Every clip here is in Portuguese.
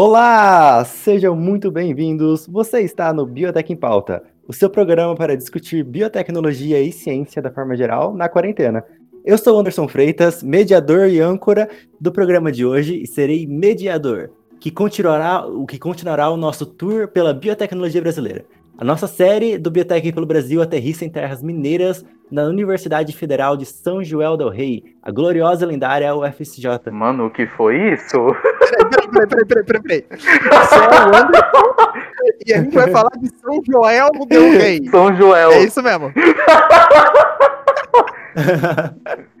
Olá! Sejam muito bem-vindos. Você está no Biotech em Pauta, o seu programa para discutir biotecnologia e ciência da forma geral na quarentena. Eu sou Anderson Freitas, mediador e âncora do programa de hoje e serei mediador, que continuará, o que continuará o nosso tour pela biotecnologia brasileira. A nossa série do Biotech pelo Brasil aterrissa em terras mineiras na Universidade Federal de São Joel del Rei, a gloriosa e lendária UFSJ. Mano, o que foi isso? Peraí, peraí, peraí, peraí, peraí, peraí. Você é o Anderson e a gente vai falar de São Joel del Rei. São Joel. É isso mesmo.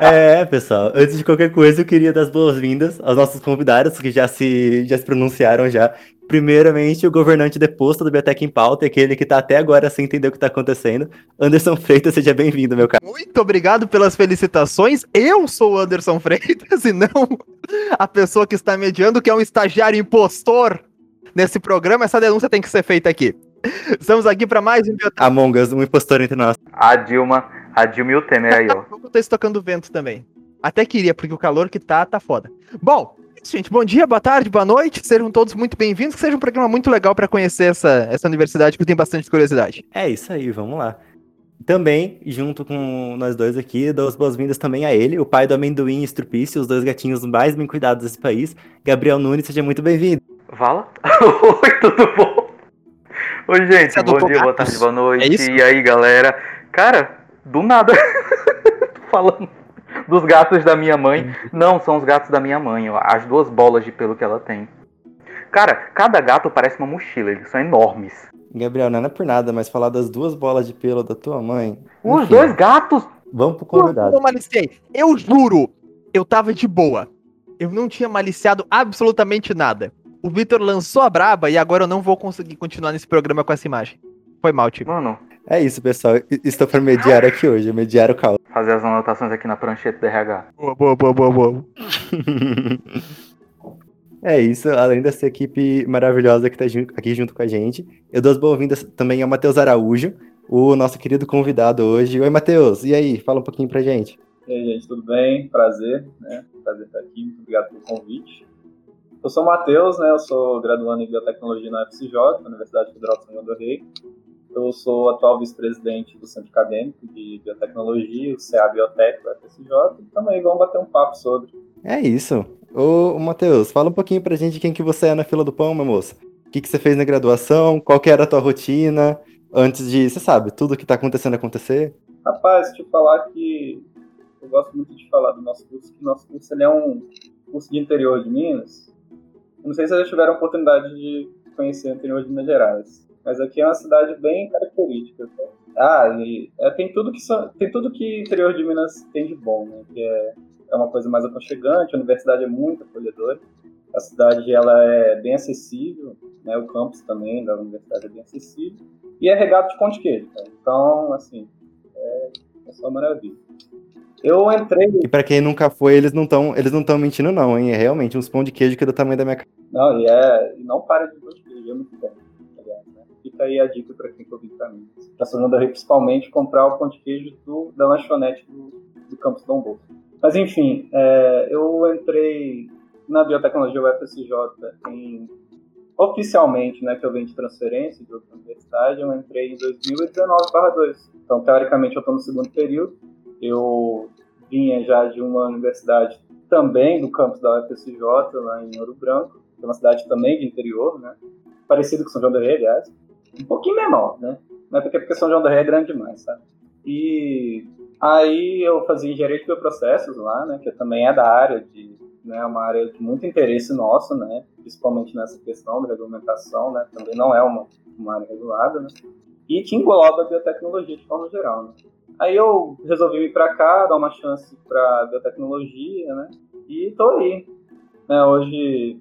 É, pessoal, antes de qualquer coisa, eu queria dar as boas-vindas aos nossos convidados que já se, já se pronunciaram já. Primeiramente, o governante deposto do Biotech em Pauta, aquele que tá até agora sem entender o que tá acontecendo. Anderson Freitas, seja bem-vindo, meu caro. Muito obrigado pelas felicitações. Eu sou o Anderson Freitas e não a pessoa que está mediando, que é um estagiário impostor nesse programa. Essa denúncia tem que ser feita aqui. Estamos aqui para mais um. Among Us, um impostor entre nós. A Dilma, a Dilma e o Temer aí, ó. Eu tô estocando vento também. Até queria, porque o calor que tá, tá foda. Bom, gente, bom dia, boa tarde, boa noite. Sejam todos muito bem-vindos. Que seja um programa muito legal para conhecer essa, essa universidade que eu tenho bastante curiosidade. É isso aí, vamos lá. Também, junto com nós dois aqui, dou as boas-vindas também a ele, o pai do amendoim e estrupício, os dois gatinhos mais bem cuidados desse país. Gabriel Nunes, seja muito bem-vindo. Fala. Oi, tudo bom? Oi, gente, Você bom dia, boa tarde, boa noite. É? E aí, galera? Cara, do nada. Tô falando dos gatos da minha mãe. Não, são os gatos da minha mãe, ó. As duas bolas de pelo que ela tem. Cara, cada gato parece uma mochila, eles são enormes. Gabriel, não é por nada, mas falar das duas bolas de pelo da tua mãe. Os enfim, dois gatos Vamos pro Eu convidado. não maliciei. Eu juro, eu tava de boa. Eu não tinha maliciado absolutamente nada. O Vitor lançou a braba e agora eu não vou conseguir continuar nesse programa com essa imagem. Foi mal, tipo. Mano, É isso, pessoal. Estou para mediar aqui hoje, mediar o caos. fazer as anotações aqui na prancheta do RH. Boa, boa, boa, boa, boa. É isso, além dessa equipe maravilhosa que está aqui junto com a gente, eu dou as boas-vindas também ao Matheus Araújo, o nosso querido convidado hoje. Oi, Matheus, e aí? Fala um pouquinho pra gente. E aí, gente, tudo bem? Prazer, né? Prazer estar aqui, muito obrigado pelo convite. Eu sou o Matheus, né? Eu sou graduando em Biotecnologia na UFCJ, Universidade Federal de São João do Rei. Eu sou atual vice-presidente do Centro Acadêmico de Biotecnologia, o CA Biotec da UFCJ, e também vamos bater um papo sobre. É isso. Ô, Matheus, fala um pouquinho pra gente quem que você é na fila do pão, meu moço. O que, que você fez na graduação, qual que era a tua rotina, antes de, você sabe, tudo que tá acontecendo acontecer? Rapaz, te falar que eu gosto muito de falar do nosso curso, que nosso curso ele é um curso de interior de Minas. Não sei se vocês já tiveram oportunidade de conhecer o interior de Minas Gerais, mas aqui é uma cidade bem característica. tá? Ah, e é, tem tudo que só- tem tudo que interior de Minas tem de bom, né? Que é, é uma coisa mais aconchegante, a universidade é muito acolhedora. A cidade ela é bem acessível, né? O campus também da universidade é bem acessível e é regado de de queijo. cara. Então, assim, é só maravilha. Eu entrei. E pra quem nunca foi, eles não estão eles não tão mentindo não, hein? É realmente uns pão de queijo que é do tamanho da minha cara. Não, e é. E não para de pão de queijo, é muito né? Fica aí a dica pra quem for mim. Pra São João do principalmente, comprar o pão de queijo do, da lanchonete do, do Campus Dom Bosco. Mas enfim, é, eu entrei na biotecnologia UFSJ em. Oficialmente, né, que eu venho de transferência de outra universidade, eu entrei em 2019/2. Então, teoricamente, eu estou no segundo período. Eu vinha já de uma universidade também do campus da UFSJ, lá em Ouro Branco, que é uma cidade também de interior, né? Parecido com São João do Rei, aliás. Um pouquinho menor, né? É porque, porque São João do Rei é grande demais, sabe? E aí eu fazia engenharia de bioprocessos lá, né? Que também é da área de... Né, uma área de muito interesse nosso, né? Principalmente nessa questão de regulamentação, né? Também não é uma, uma área regulada, né? E que engloba a biotecnologia de forma geral, né? Aí eu resolvi vir para cá, dar uma chance para biotecnologia, né? E tô aí. Né, hoje,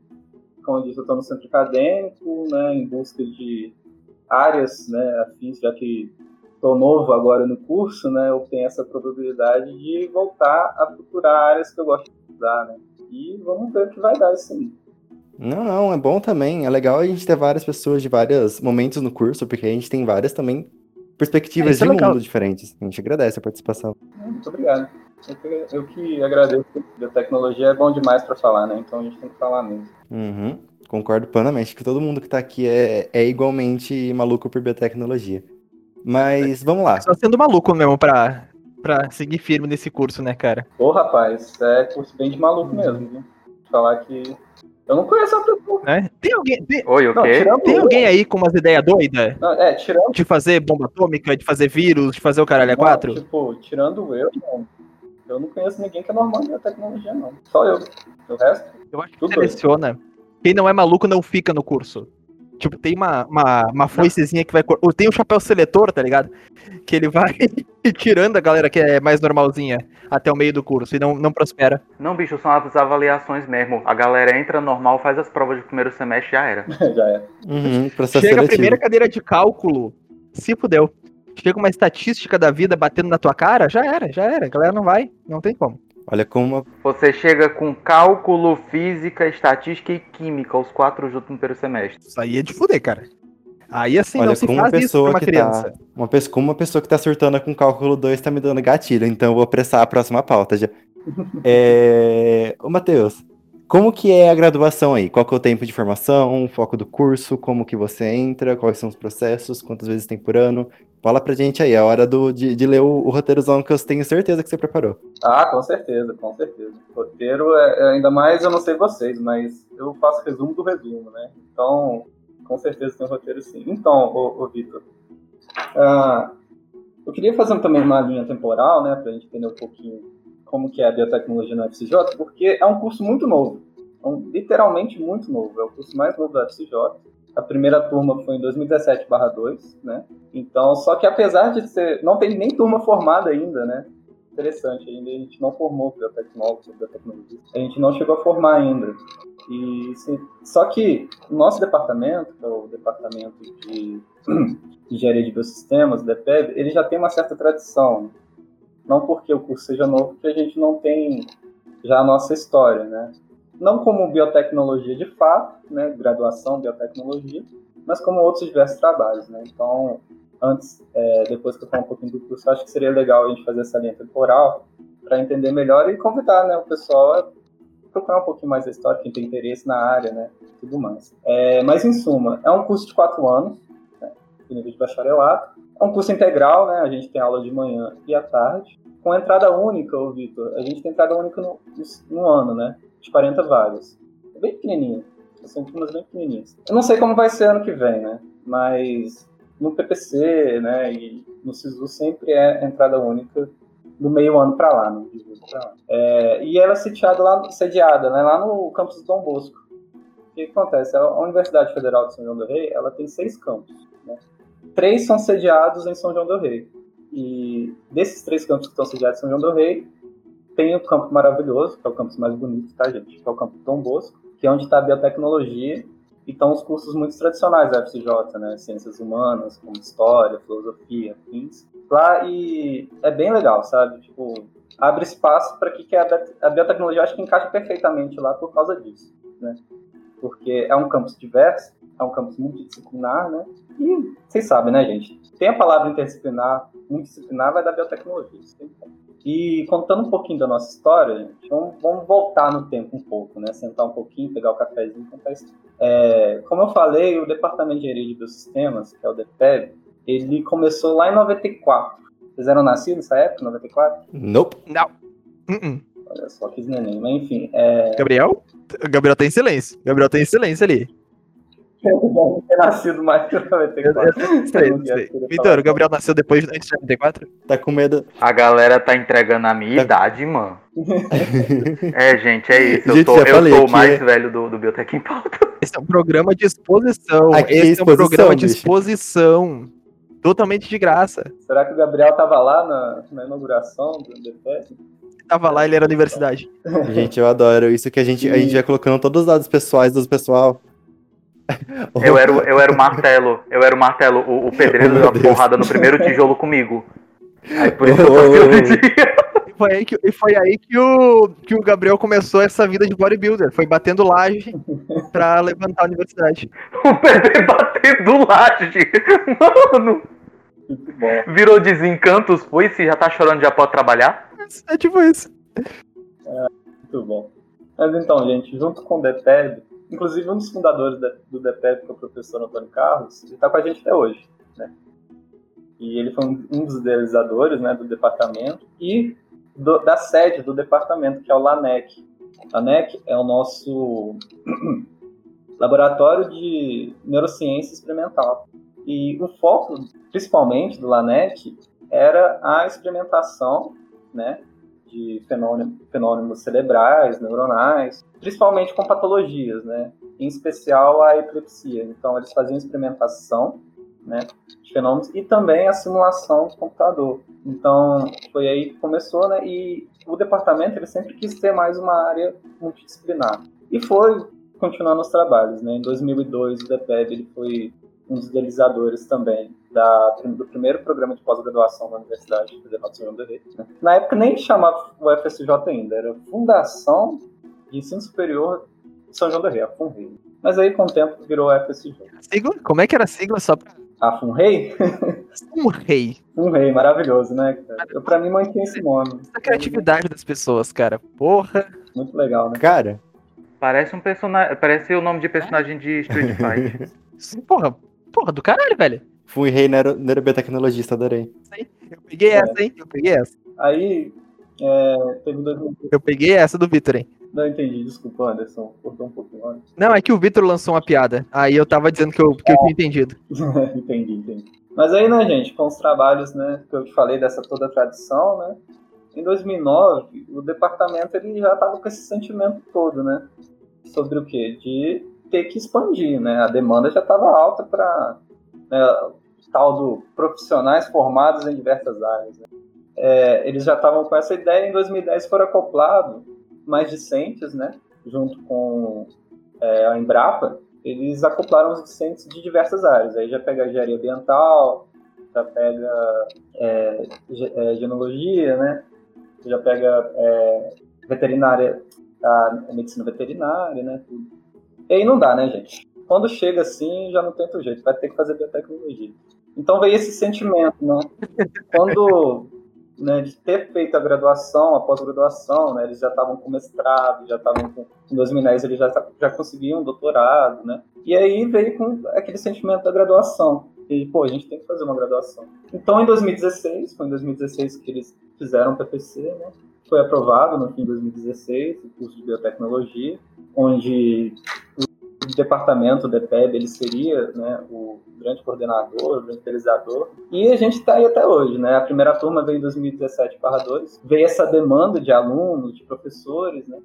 como eu disse, eu estou no centro acadêmico, né, em busca de áreas né, afins, já que estou novo agora no curso, né, eu tenho essa probabilidade de voltar a procurar áreas que eu gosto de estudar, né? E vamos ver o que vai dar isso aí. Não, não, é bom também. É legal a gente ter várias pessoas de vários momentos no curso, porque a gente tem várias também perspectivas é de legal. mundo diferentes. A gente agradece a participação. Muito obrigado. Eu que, agradeço. Biotecnologia é bom demais para falar, né? Então a gente tem que falar mesmo. Uhum. Concordo plenamente que todo mundo que tá aqui é, é igualmente maluco por biotecnologia. Mas vamos lá. Só sendo maluco mesmo pra, pra seguir firme nesse curso, né, cara? Ô, rapaz, é curso bem de maluco mesmo, viu? Falar que. Eu não conheço a pessoa. Né? Tem alguém, tem, Oi, o Não, quê? tirando tem alguém aí com umas ideias doidas Não, é, tirando. de fazer bomba atômica, de fazer vírus, de fazer o caralho a quatro? Tipo, tirando eu, não. Eu não conheço ninguém que é normal em biotecnologia, não. Só eu. O resto. Eu acho que seleciona. Quem não é maluco não fica no curso. Tipo, tem uma, uma, uma foicezinha que vai. ou Tem o chapéu seletor, tá ligado? Que ele vai tirando a galera que é mais normalzinha até o meio do curso e não, não prospera. Não, bicho, são as avaliações mesmo. A galera entra normal, faz as provas de primeiro semestre já era. Já é. Uhum, processo Chega a seletivo. primeira cadeira de cálculo, se fudeu. Chega uma estatística da vida batendo na tua cara, já era, já era. A galera não vai, não tem como. Olha como uma Você chega com cálculo, física, estatística e química, os quatro juntos no primeiro semestre. Isso aí é de fuder, cara. Aí assim, Olha, não se como uma faz isso pra pessoa uma que criança. tá. Uma pessoa, como uma pessoa que tá surtando com cálculo 2 tá me dando gatilho, então eu vou apressar a próxima pauta já. É... Ô, Matheus, como que é a graduação aí? Qual que é o tempo de formação, o foco do curso, como que você entra, quais são os processos, quantas vezes tem por ano? Fala pra gente aí, é hora do, de, de ler o, o roteirozão que eu tenho certeza que você preparou. Ah, com certeza, com certeza. Roteiro, é, é ainda mais, eu não sei vocês, mas eu faço resumo do resumo, né? Então, com certeza tem um roteiro sim. Então, ô, ô Vitor, ah, eu queria fazer também uma linha temporal, né, pra gente entender um pouquinho como que é a biotecnologia na FCJ, porque é um curso muito novo, é um- literalmente muito novo, é o curso mais novo da FCJ. A primeira turma foi em 2017/2, né? Então, só que apesar de ser, não tem nem turma formada ainda, né? interessante ainda, a gente não formou biotecnólogos, biotecnologistas, a gente não chegou a formar ainda. E sim, só que o nosso departamento, que é o departamento de engenharia de biosistemas, o DPEB, ele já tem uma certa tradição. Não porque o curso seja novo, que a gente não tem já a nossa história, né? Não como biotecnologia de fato, né, graduação biotecnologia, mas como outros diversos trabalhos, né? Então, antes, é, depois que eu falar um pouquinho do curso, acho que seria legal a gente fazer essa linha temporal para entender melhor e convidar né, o pessoal a procurar um pouquinho mais da história, quem tem interesse na área, né, tudo mais. É, mas, em suma, é um curso de quatro anos, né, nível de bacharelato. É um curso integral, né, a gente tem aula de manhã e à tarde. Com entrada única, ô Vitor, a gente tem entrada única no, no ano, né, de 40 vagas. É bem pequenininho, são turmas bem pequenininhas. Eu não sei como vai ser ano que vem, né, mas no PPC, né, e no SISU sempre é entrada única do meio ano para lá, né. É, e ela é sediada lá, sediada, né, lá no campus do Dom Bosco. O que acontece? A Universidade Federal de São João do Rei, ela tem seis campos, né? Três são sediados em São João do Rei. E desses três campos que estão sediados em São João do Rei, tem o campo maravilhoso, que é o campus mais bonito, tá, gente? Que é o campo do Dom Bosco, que é onde está a biotecnologia e estão os cursos muito tradicionais da FCJ, né? Ciências humanas, como história, filosofia, afins. Lá e é bem legal, sabe? Tipo, abre espaço para que, que a, a biotecnologia acho que encaixa perfeitamente lá por causa disso, né? Porque é um campus diverso, é um campus multidisciplinar, né? E vocês sabem, né, gente? Tem a palavra interdisciplinar, multidisciplinar, vai da biotecnologia. Isso tem como. E contando um pouquinho da nossa história, vamos, vamos voltar no tempo um pouco, né? Sentar um pouquinho, pegar o cafezinho e contar história. É, como eu falei, o Departamento de Engenharia de Biosistemas, que é o DPEB, ele começou lá em 94. Vocês eram nascidos nessa época, 94? Nope. Não. Uh-uh. Olha só, quis neném. Mas enfim, é... Gabriel? Gabriel tá em silêncio. Gabriel tá em silêncio ali. Ter nascido mais que 94. Eu Eu não sei. Vitor, o Gabriel nasceu depois antes de 94? Tá com medo. A galera tá entregando a minha Tá. idade, mano. É, gente, é isso. Eu, Gente, tô, eu sou o mais é- velho do, do Biotech em Pauta. Esse é um programa de exposição. Aqui é Esse é um programa de bicho. exposição. Totalmente de graça. Será que o Gabriel tava lá na, na inauguração do DPS? Tava lá, ele era universidade. Gente, eu adoro isso que a gente, a gente vai colocando todos os dados pessoais dos pessoal. Eu era, o- eu era o Martelo. Eu era o Martelo. O, o pedreiro Oh, deu uma porrada no primeiro tijolo comigo. Aí por isso Oh, eu tô oh. E foi aí, que, e foi aí que, o, que o Gabriel começou essa vida de bodybuilder. Foi batendo laje pra levantar a universidade. O pedreiro batendo laje. Mano, Muito bom. virou desencantos, foi? Se já tá chorando, já pode trabalhar? é tipo isso. Muito bom. Mas então, gente, junto com o DPEB, inclusive um dos fundadores do DPEB, que é o professor Antônio Carlos, está com a gente até hoje. Né? E ele foi um dos idealizadores né, do departamento e do, da sede do departamento, que é o LANEC. LANEC é o nosso laboratório de neurociência experimental. E o foco, principalmente, do LANEC era a experimentação né, de fenômenos, fenômenos cerebrais, neuronais, principalmente com patologias, né? em especial a epilepsia. Então, eles faziam experimentação né, de fenômenos e também a simulação de computador. Então, foi aí que começou, né? E o departamento ele sempre quis ter mais uma área multidisciplinar. E foi continuando os trabalhos, né? Em 2002, o DPEB ele foi um dos idealizadores também da, do primeiro programa de pós-graduação da Universidade Federal de São João do Rei. Né? Na época nem chamava o FSJ ainda, era Fundação de Ensino Superior São João do Rei, a FUNREI. Mas aí com o tempo virou FSJ. Sigla? Como é que era a sigla só pra... A FUNREI? FUNREI. FUNREI, maravilhoso, né? Cara? Eu pra mim mantinha esse nome. A criatividade das pessoas, cara. Porra. Muito legal, né? Cara, Parece um personagem. Parece o nome de personagem de Street Fighter. Porra, porra do caralho, velho. fui rei neuro, neurobiotecnologista, adorei. Eu peguei É. essa, hein? Eu peguei essa. Aí, é, teve dois... Eu peguei essa do Vitor, hein? Não entendi, desculpa, Anderson. Cortou um pouquinho antes. Não, é que o Vitor lançou uma piada. Aí eu tava dizendo que eu, que eu tinha entendido. entendi, entendi. Mas aí, né, gente, com os trabalhos, né, que eu te falei dessa toda tradição, né, em 2009, o departamento ele já estava com esse sentimento todo, né, sobre o quê? De ter que expandir, né, a demanda já estava alta para né, tal do profissionais formados em diversas áreas. né. É, eles já estavam com essa ideia, em 2010 foram acoplados mais discentes, né, junto com é, a Embrapa, eles acoplaram os discentes de diversas áreas. Aí já pega engenharia ambiental, já pega é, é, genologia, né? Já pega é, veterinária, a medicina veterinária, né? Tudo. E aí não dá, né, gente? Quando chega assim, já não tem outro jeito, vai ter que fazer biotecnologia. Então veio esse sentimento, né? Quando né, de ter feito a graduação, a pós-graduação, né, eles já estavam com mestrado, já estavam com, em 2010 eles já, já conseguiam um doutorado, né, e aí veio com aquele sentimento da graduação, e pô, a gente tem que fazer uma graduação. Então em 2016, foi em 2016 que eles fizeram o PPC, né, foi aprovado no fim de 2016, o curso de biotecnologia, onde o departamento, o DPEB, ele seria né, o grande coordenador, o grande idealizador. E a gente está aí até hoje. Né? A primeira turma veio em 2017 para 2. Veio essa demanda de alunos, de professores. Né?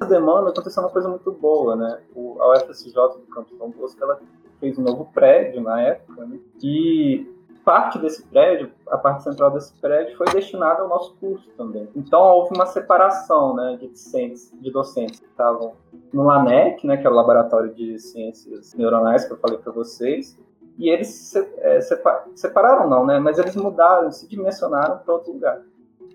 Essa demanda aconteceu uma coisa muito boa. Né? O, a UFSJ do Campus Dom Bosco ela fez um novo prédio na época. Né? E parte desse prédio, a parte central desse prédio, foi destinada ao nosso curso também. Então houve uma separação né, de docentes, de docentes que estavam no LANEC, né, que é o Laboratório de Ciências Neuronais que eu falei para vocês, e eles se, é, sepa- separaram não, né, mas eles mudaram, se dimensionaram para outro lugar.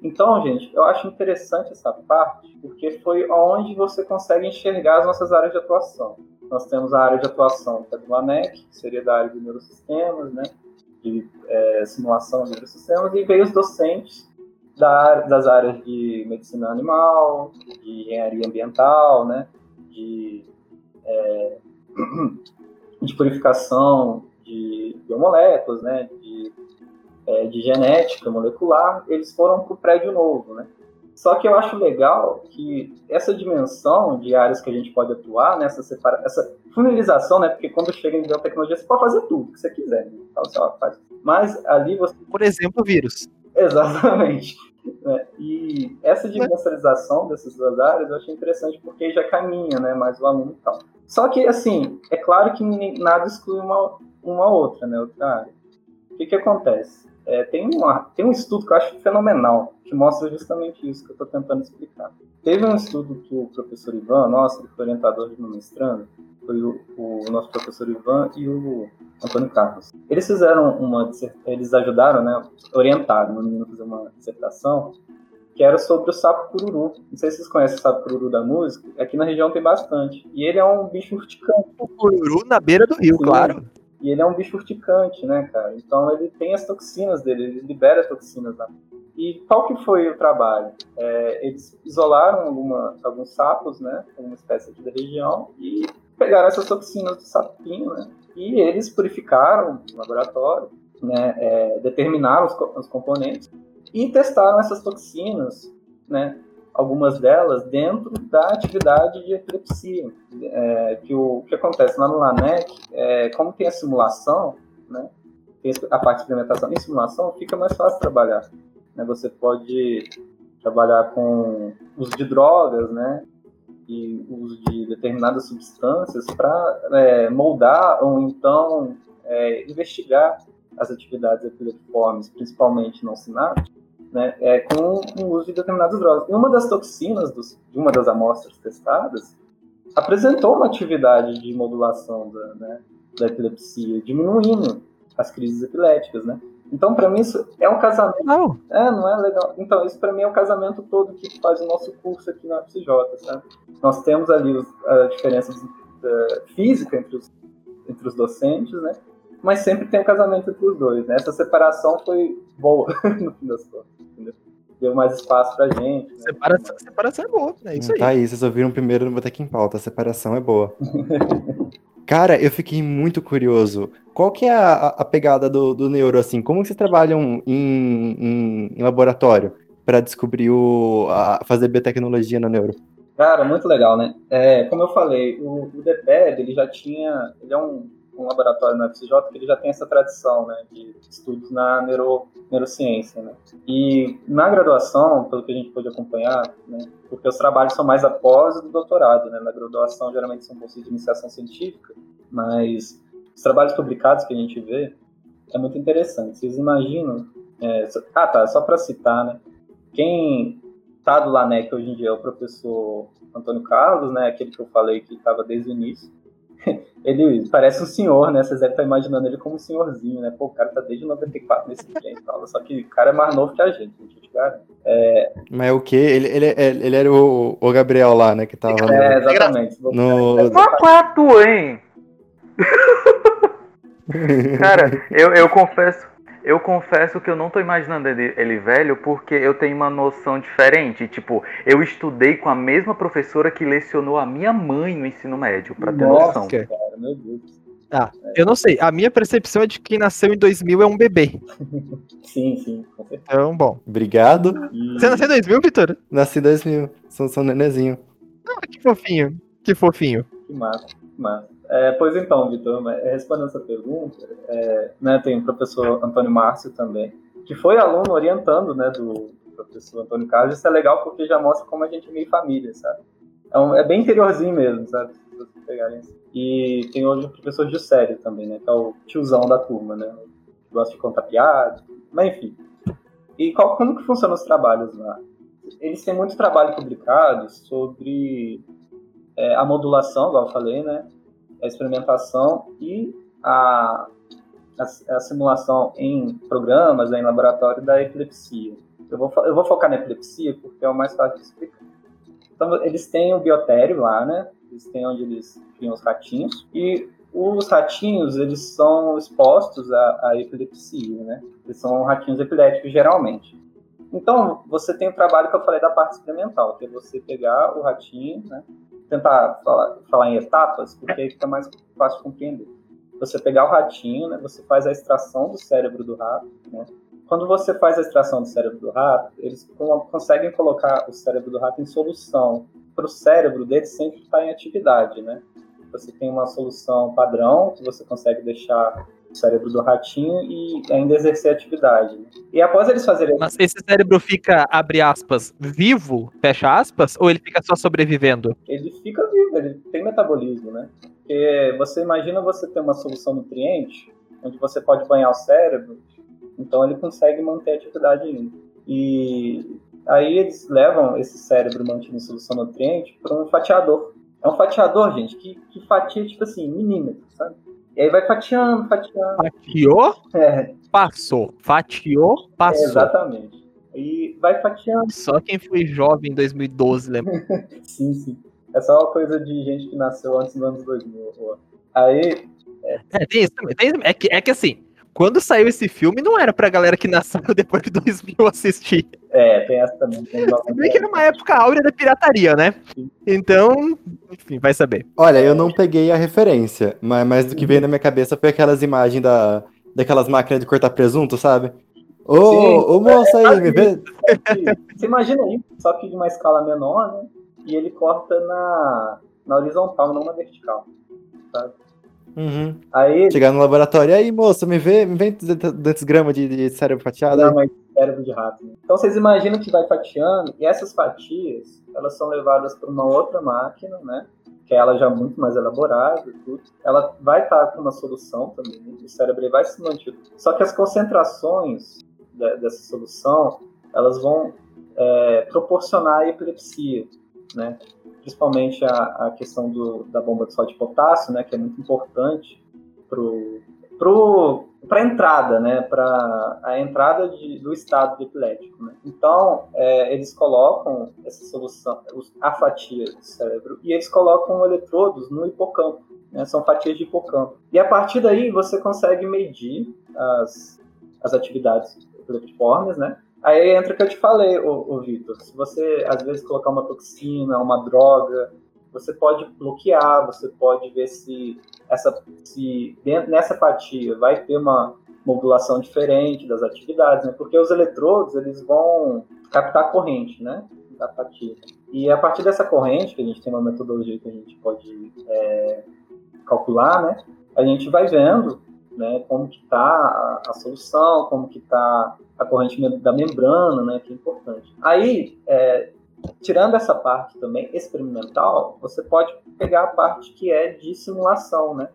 Então, gente, eu acho interessante essa parte, porque foi onde você consegue enxergar as nossas áreas de atuação. Nós temos a área de atuação que é do LANEC, que seria da área de neurosistemas, né, de é, simulação de neurosistemas, e veio os docentes da das áreas de medicina animal, de engenharia ambiental, né, de, é, de purificação de biomoléculas, né, de, é, de genética molecular, eles foram para o prédio novo, né. Só que eu acho legal que essa dimensão de áreas que a gente pode atuar, né, essa, separa essa funilização, né, porque quando chega em biotecnologia você pode fazer tudo que você quiser, né, então, você faz. mas ali você Por exemplo, vírus. Exatamente. Né? E essa dimensionalização dessas duas áreas eu achei interessante porque já caminha, né, mais o aluno e tal. Só que, assim, é claro que nada exclui uma, uma outra, né, outra área. O que que acontece? É, tem, uma, tem um estudo que eu acho fenomenal, que mostra justamente isso que eu estou tentando explicar. Teve um estudo que o professor Ivan, nossa, ele foi orientador de meu mestrando, foi o, o nosso professor Ivan e o Antônio Carlos. Eles fizeram uma, eles ajudaram, né, orientaram o menino a fazer uma dissertação que era sobre o sapo cururu. Não sei se vocês conhecem o sapo cururu da música, aqui na região tem bastante. E ele é um bicho urticante. O cururu na beira do rio, Sim. claro. E ele é um bicho urticante, né, cara? Então ele tem as toxinas dele, ele libera toxinas lá. E E qual que foi o trabalho? É, eles isolaram alguma, alguns sapos, né, uma espécie aqui da região, e pegaram essas toxinas do sapinho, né, e eles purificaram no laboratório, né, é, determinaram os, os componentes e testaram essas toxinas, né, algumas delas dentro da atividade de epilepsia. É, que o que acontece lá no LANEC, é, como tem a simulação, né, a parte de implementação em simulação, fica mais fácil trabalhar. Né? Você pode trabalhar com uso de drogas, né, e uso de determinadas substâncias para é, moldar ou então é, investigar as atividades epileptiformes, principalmente não sinápticas, né, é, com o uso de determinadas drogas. E uma das toxinas dos, de uma das amostras testadas apresentou uma atividade de modulação da, né, da epilepsia, diminuindo as crises epiléticas, né? Então, para mim, isso é um casamento. Não. É, não é legal. Então, isso para mim é o casamento todo que faz o nosso curso aqui na FCJ, sabe? Nós temos ali os, a diferença uh, física entre os, entre os docentes, né? Mas sempre tem o um casamento entre os dois, né? Essa separação foi boa, no fim das contas, entendeu? Deu mais espaço pra gente. Né? Separação, separação é boa, é isso aí. Tá aí, vocês ouviram primeiro no Botequim Pauta, a separação é boa. Cara, eu fiquei muito curioso. Qual que é a, a pegada do, do neuro, assim? Como vocês trabalham em, em, em laboratório para descobrir o... A, fazer biotecnologia no neuro? Cara, muito legal, né? É, como eu falei, o, o DPED, ele já tinha... Ele é um, um laboratório na FCJ que ele já tem essa tradição, né? De estudos na neuro, neurociência, né? E na graduação, pelo que a gente pôde acompanhar, né? Porque os trabalhos são mais após do doutorado, né? Na graduação, geralmente são bolsas de iniciação científica, mas os trabalhos publicados que a gente vê é muito interessante. Vocês imaginam... É, ah, tá, só para citar, né? Quem tá do LANEC hoje em dia é o professor Antônio Carlos, né? Aquele que eu falei que estava desde o início. ele parece um senhor, né? Vocês devem estar imaginando ele como um senhorzinho, né? Pô, o cara tá desde 94 nesse game e tal. Só que o cara é mais novo que a gente, gente cara. É... Mas o quê? Ele, ele, ele era o, o Gabriel lá, né? Que tava. É, no... exatamente. No... Quatro, hein? cara, eu, eu confesso. Eu confesso que eu não tô imaginando ele, ele, velho porque eu tenho uma noção diferente. Tipo, eu estudei com a mesma professora que lecionou a minha mãe no ensino médio, pra ter Nossa, noção. Cara, meu Deus. Ah, eu não sei. A minha percepção é de que quem nasceu em 2000 é um bebê. sim, sim. Então, bom. Obrigado. Você nasceu em 2000, Vitor? Nasci em 2000. Sou, sou nenezinho. Ah, que fofinho. Que fofinho. Que massa, que. É, pois então, Vitor, respondendo essa pergunta, é, né, tem o professor Antônio Márcio também, que foi aluno orientando né, do professor Antônio Carlos. Isso é legal porque já mostra como a gente é meio família, sabe? É, um, é bem interiorzinho mesmo, sabe? Se vocês pegarem. E tem hoje o professor Juscelio também, né? Que é o tiozão da turma, né? Gosta de contar piada, mas enfim. E qual, como que funcionam os trabalhos lá? Eles têm muito trabalho publicado sobre é, a modulação, igual eu falei, né? a experimentação e a, a, a, simulação em programas, né, em laboratório da epilepsia. Eu vou, eu vou focar na epilepsia porque é o mais fácil de explicar. Então, eles têm o biotério lá, né? Eles têm onde eles criam os ratinhos. E os ratinhos, eles são expostos à, à epilepsia, né? Eles são ratinhos epiléticos, geralmente. Então, você tem o trabalho que eu falei da parte experimental, que é você pegar o ratinho, né? Tentar falar, falar em etapas, porque aí fica mais fácil de compreender. Você pegar o ratinho, né, você faz a extração do cérebro do rato, né? Quando você faz a extração do cérebro do rato, eles conseguem colocar o cérebro do rato em solução para o cérebro dele sempre estar em atividade, né? Você tem uma solução padrão que você consegue deixar cérebro do ratinho e ainda exercer atividade. E após eles fazerem. Mas esse cérebro fica, abre aspas, vivo, fecha aspas, ou ele fica só sobrevivendo? Ele fica vivo, ele tem metabolismo, né? Porque você imagina você ter uma solução nutriente, onde você pode banhar o cérebro, então ele consegue manter a atividade ainda. E aí eles levam esse cérebro mantido em solução nutriente para um fatiador. É um fatiador, gente, que, que fatia, tipo assim, milímetros, sabe? E aí vai fatiando, fatiando. Fatiou? É. Passou. Fatiou, passou. É, exatamente. E vai fatiando. Só quem foi jovem em 2012 lembra. sim, sim. É só uma coisa de gente que nasceu antes dos anos 2000. Aí. É, é tem isso também. Tem, é, que, é que assim, quando saiu esse filme, não era pra galera que nasceu depois de 2000 assistir. É, tem essa também. Tem Se bem que era uma época áurea da pirataria, né? Então, enfim, vai saber. Olha, eu não peguei a referência, mas, mas do que veio na minha cabeça foi aquelas imagens da, daquelas máquinas de cortar presunto, sabe? Ô, ô moço aí, me vê. Você imagina aí, só que de uma escala menor, né? E ele corta na, na horizontal, não na vertical. Uhum. Aí Chegar no laboratório, aí, moço, me vê, me vem 200 gramas de, de cérebro fatiado. Não, mas cérebro de rato. né? Então vocês imaginam que vai fatiando, e essas fatias, elas são levadas para uma outra máquina, né? Que é ela já muito mais elaborada tudo. Ela vai estar com uma solução também, o cérebro vai se manter. Só que as concentrações de- dessa solução, elas vão é, proporcionar a epilepsia, né? Principalmente a, a questão do, da bomba de sódio e potássio, né? Que é muito importante para a entrada, né, para a entrada de- do estado epilético. Né? Então, é, eles colocam essa solução, a fatia do cérebro, e eles colocam eletrodos no hipocampo, né? são fatias de hipocampo. E a partir daí você consegue medir as, as atividades epileptiformes, né? Aí entra o que eu te falei, ô, ô Vitor. Se você, às vezes, colocar uma toxina, uma droga, você pode bloquear, você pode ver se essa se dentro, nessa fatia vai ter uma modulação diferente das atividades, né? Porque os eletrodos eles vão captar corrente, né? Da fatia. E a partir dessa corrente, que a gente tem uma metodologia que a gente pode é, calcular, né? A gente vai vendo, né? Como que tá a, a solução, como que tá a corrente da membrana, né? Que é importante. Aí, é, tirando essa parte também experimental, você pode pegar a parte que é de simulação, né?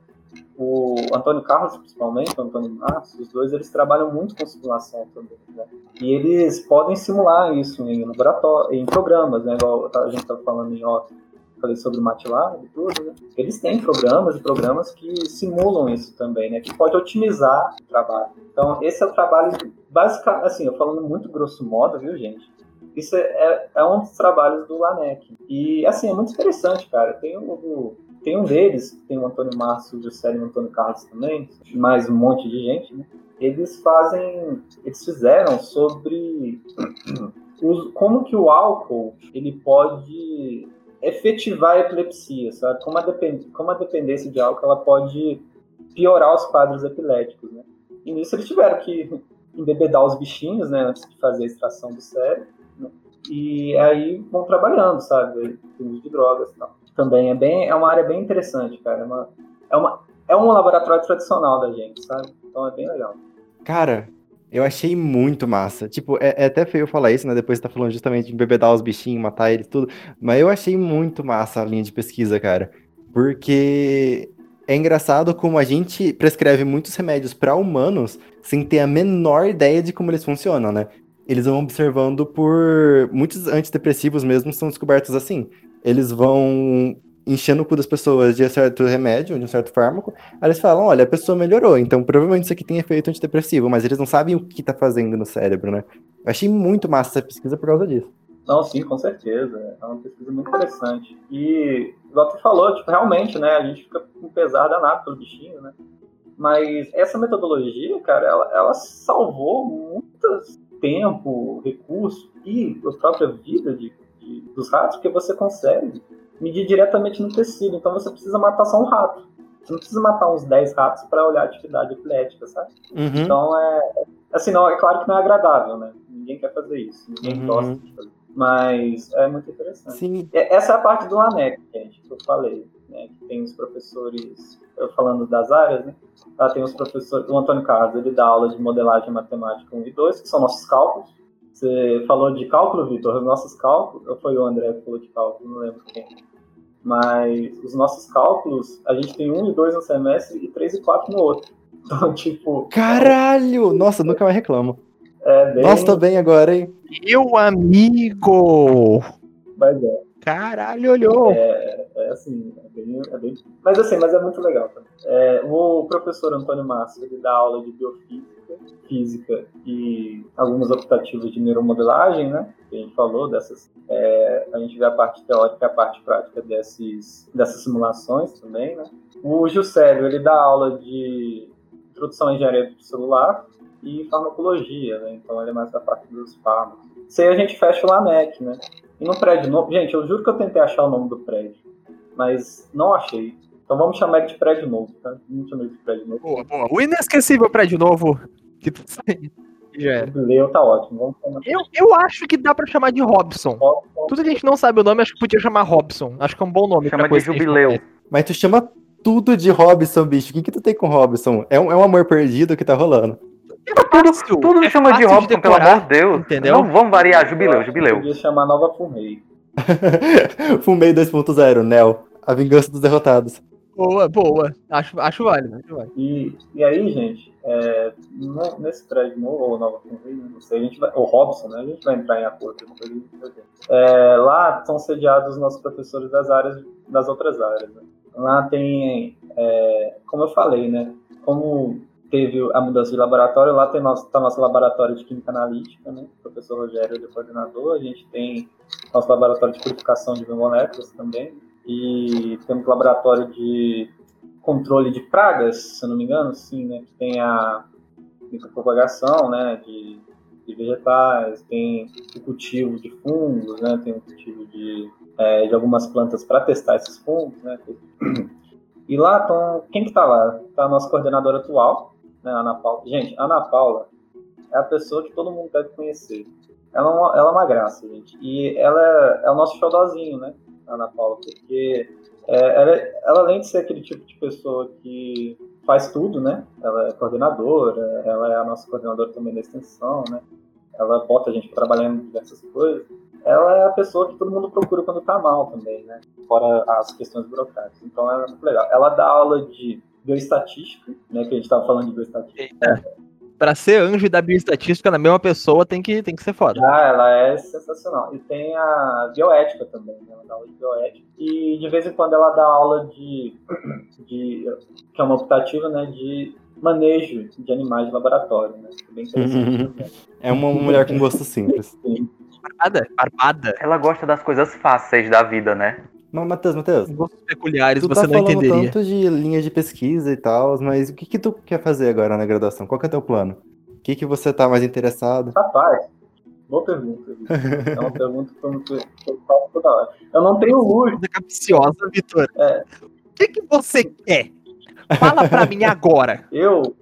O Antônio Carlos, principalmente, o Antônio Marcos, os dois eles trabalham muito com simulação também, né? E eles podem simular isso em laboratório, em programas, né? Igual a gente estava falando em off, falei sobre o MATLAB e tudo, né? Eles têm programas e programas que simulam isso também, né? Que pode otimizar o trabalho. Então, esse é o trabalho, basicamente, assim, eu falando muito grosso modo, viu, gente? Isso é, é, é um dos trabalhos do LANEC. E, assim, é muito interessante, cara. Tem o, o- tem um deles, tem o Antônio Márcio, o Juscelio e o Antônio Carlos também, mais um monte de gente, né? Eles fazem, eles fizeram sobre os- como que o álcool ele pode efetivar a epilepsia, sabe? Como a, depen- como a dependência de álcool ela pode piorar os quadros epiléticos, né? E nisso eles tiveram que embebedar os bichinhos, né, antes de fazer a extração do cérebro, né? E aí vão trabalhando, sabe? Uso de drogas e tal. Também é bem, é uma área bem interessante, cara. É uma, é uma, é um laboratório tradicional da gente, sabe? Então é bem legal. Cara, eu achei muito massa. Tipo, é, é até feio falar isso, né? Depois você tá falando justamente de embebedar os bichinhos, matar eles, tudo. Mas eu achei muito massa a linha de pesquisa, cara. Porque é engraçado como a gente prescreve muitos remédios para humanos sem ter a menor ideia de como eles funcionam, né? Eles vão observando por. Muitos antidepressivos mesmo são descobertos assim. Eles vão enchendo o cu das pessoas de um certo remédio, de um certo fármaco, Aí eles falam, olha, a pessoa melhorou, então provavelmente isso aqui tem efeito antidepressivo, mas eles não sabem o que tá fazendo no cérebro, né? Eu achei muito massa essa pesquisa por causa disso. Não, sim, com certeza. É uma pesquisa muito interessante. E, igual tu falou, tipo, realmente, né, a gente fica com pesar danado pelo bichinho, né? Mas essa metodologia, cara, ela, ela salvou muito tempo, recurso e a própria vida de, de- dos ratos, porque você consegue medir diretamente no tecido. Então você precisa matar só um rato. Você não precisa matar uns 10 ratos para olhar a atividade epilética, sabe? Uhum. Então é. Assim, não, é claro que não é agradável, né? Ninguém quer fazer isso, ninguém Uhum. gosta de fazer. Mas é muito interessante. Sim. E Essa é a parte do ANEC, gente, que eu falei, né? Que tem os professores, eu falando das áreas, né? Lá tem os professores, o Antônio Carlos, ele dá aula de modelagem matemática 1 e 2, que são nossos cálculos. Você falou de cálculo, Vitor, os nossos cálculos, ou foi o André que falou de cálculo, não lembro quem. Mas os nossos cálculos, a gente tem 1 e 2 no semestre e 3 e 4 no outro. Então, tipo, Caralho! Nossa, nunca mais reclamo. é bem. Nossa, tô bem agora, hein? Meu amigo! Mas é, Caralho, olhou! é assim, é bem, é bem- Mas assim, mas é muito legal também. É, o professor Antônio Márcio, ele dá aula de biofísica, física e alguns optativos de neuromodelagem, né? Que a gente falou dessas. é, a gente vê a parte teórica e a parte prática desses, dessas simulações também, né? O Juscelio, ele dá aula de introdução à engenharia do celular e farmacologia, né? Então ele é mais da parte dos fármacos. Isso aí a gente fecha o LANEC, né? E no prédio novo, gente, eu juro que eu tentei achar o nome do prédio, mas não achei. Então vamos chamar ele de prédio novo, tá? Vamos chamar ele de prédio novo. Boa, boa. O inesquecível prédio novo. Que tá saindo. Já é. Jubileu tá ótimo. Eu, eu acho que dá pra chamar de Robson. Tudo que a gente não sabe o nome, acho que podia chamar Robson. Acho que é um bom nome. Chama pra de jubileu. Mas tu chama tudo de Robson, bicho. O que, que tu tem com Robson? É um, é um amor perdido que tá rolando. É fácil, Tudo é chama de Robson, pelo decorar. amor de Deus. entendeu? Não, vamos variar, jubileu, jubileu. Podia chamar Nova Fumei. Fumei 2.0, Nel. A vingança dos derrotados. Boa, boa. Acho, acho válido. Acho válido. E, e aí, gente, é, no- nesse prédio novo, ou Nova não sei, a gente vai, ou Robson, né? A gente vai entrar em acordo. vai ver. É, lá estão sediados os nossos professores das áreas, das outras áreas. né? Lá tem, é, como eu falei, né? Como teve a mudança de laboratório, lá tem nosso, tá nosso laboratório de química analítica, né? O professor Rogério ele é o coordenador, a gente tem nosso laboratório de purificação de biomoléculas também, e temos laboratório de controle de pragas, se eu não me engano, sim, né? Que tem a micropropagação, né? De, de vegetais, tem o cultivo de fungos, né? Tem o cultivo de, é, de algumas plantas para testar esses fungos, né? E lá estão. Quem que tá lá? Tá a nossa coordenadora atual, né? Ana Paula. Gente, Ana Paula é a pessoa que todo mundo deve conhecer. Ela é uma, ela é uma graça, gente. E ela é, é o nosso xodózinho, né? Ana Paula, porque é, ela, ela, além de ser aquele tipo de pessoa que faz tudo, né? Ela é coordenadora, ela é a nossa coordenadora também da extensão, né? Ela bota a gente trabalhar em diversas coisas. Ela é a pessoa que todo mundo procura quando tá mal também, né? Fora as questões burocráticas. Então ela é muito legal. Ela dá aula de bioestatística, né? Que a gente tava falando de bioestatística. Pra ser anjo da bioestatística na mesma pessoa tem que, tem que ser foda. Ah, ela é sensacional. E tem a bioética também, né? Ela dá aula de bioética. E de vez em quando ela dá aula de. de que é uma optativa, né? De manejo de animais de laboratório, né? É bem interessante Uhum. também. É uma mulher com gosto simples. Barbada? Barbada. Ela gosta das coisas fáceis da vida, né? Matheus, Matheus, Gostos peculiares tu você tá não falando entenderia. tanto de linha de pesquisa e tal, mas o que que tu quer fazer agora na graduação? Qual que é teu plano? O que que você tá mais interessado? Rapaz, boa pergunta. É uma pergunta que eu, faço toda hora. Eu não tenho luxo. Coisa capciosa, Vitor. É. O que, que você quer? Fala pra mim agora. Eu,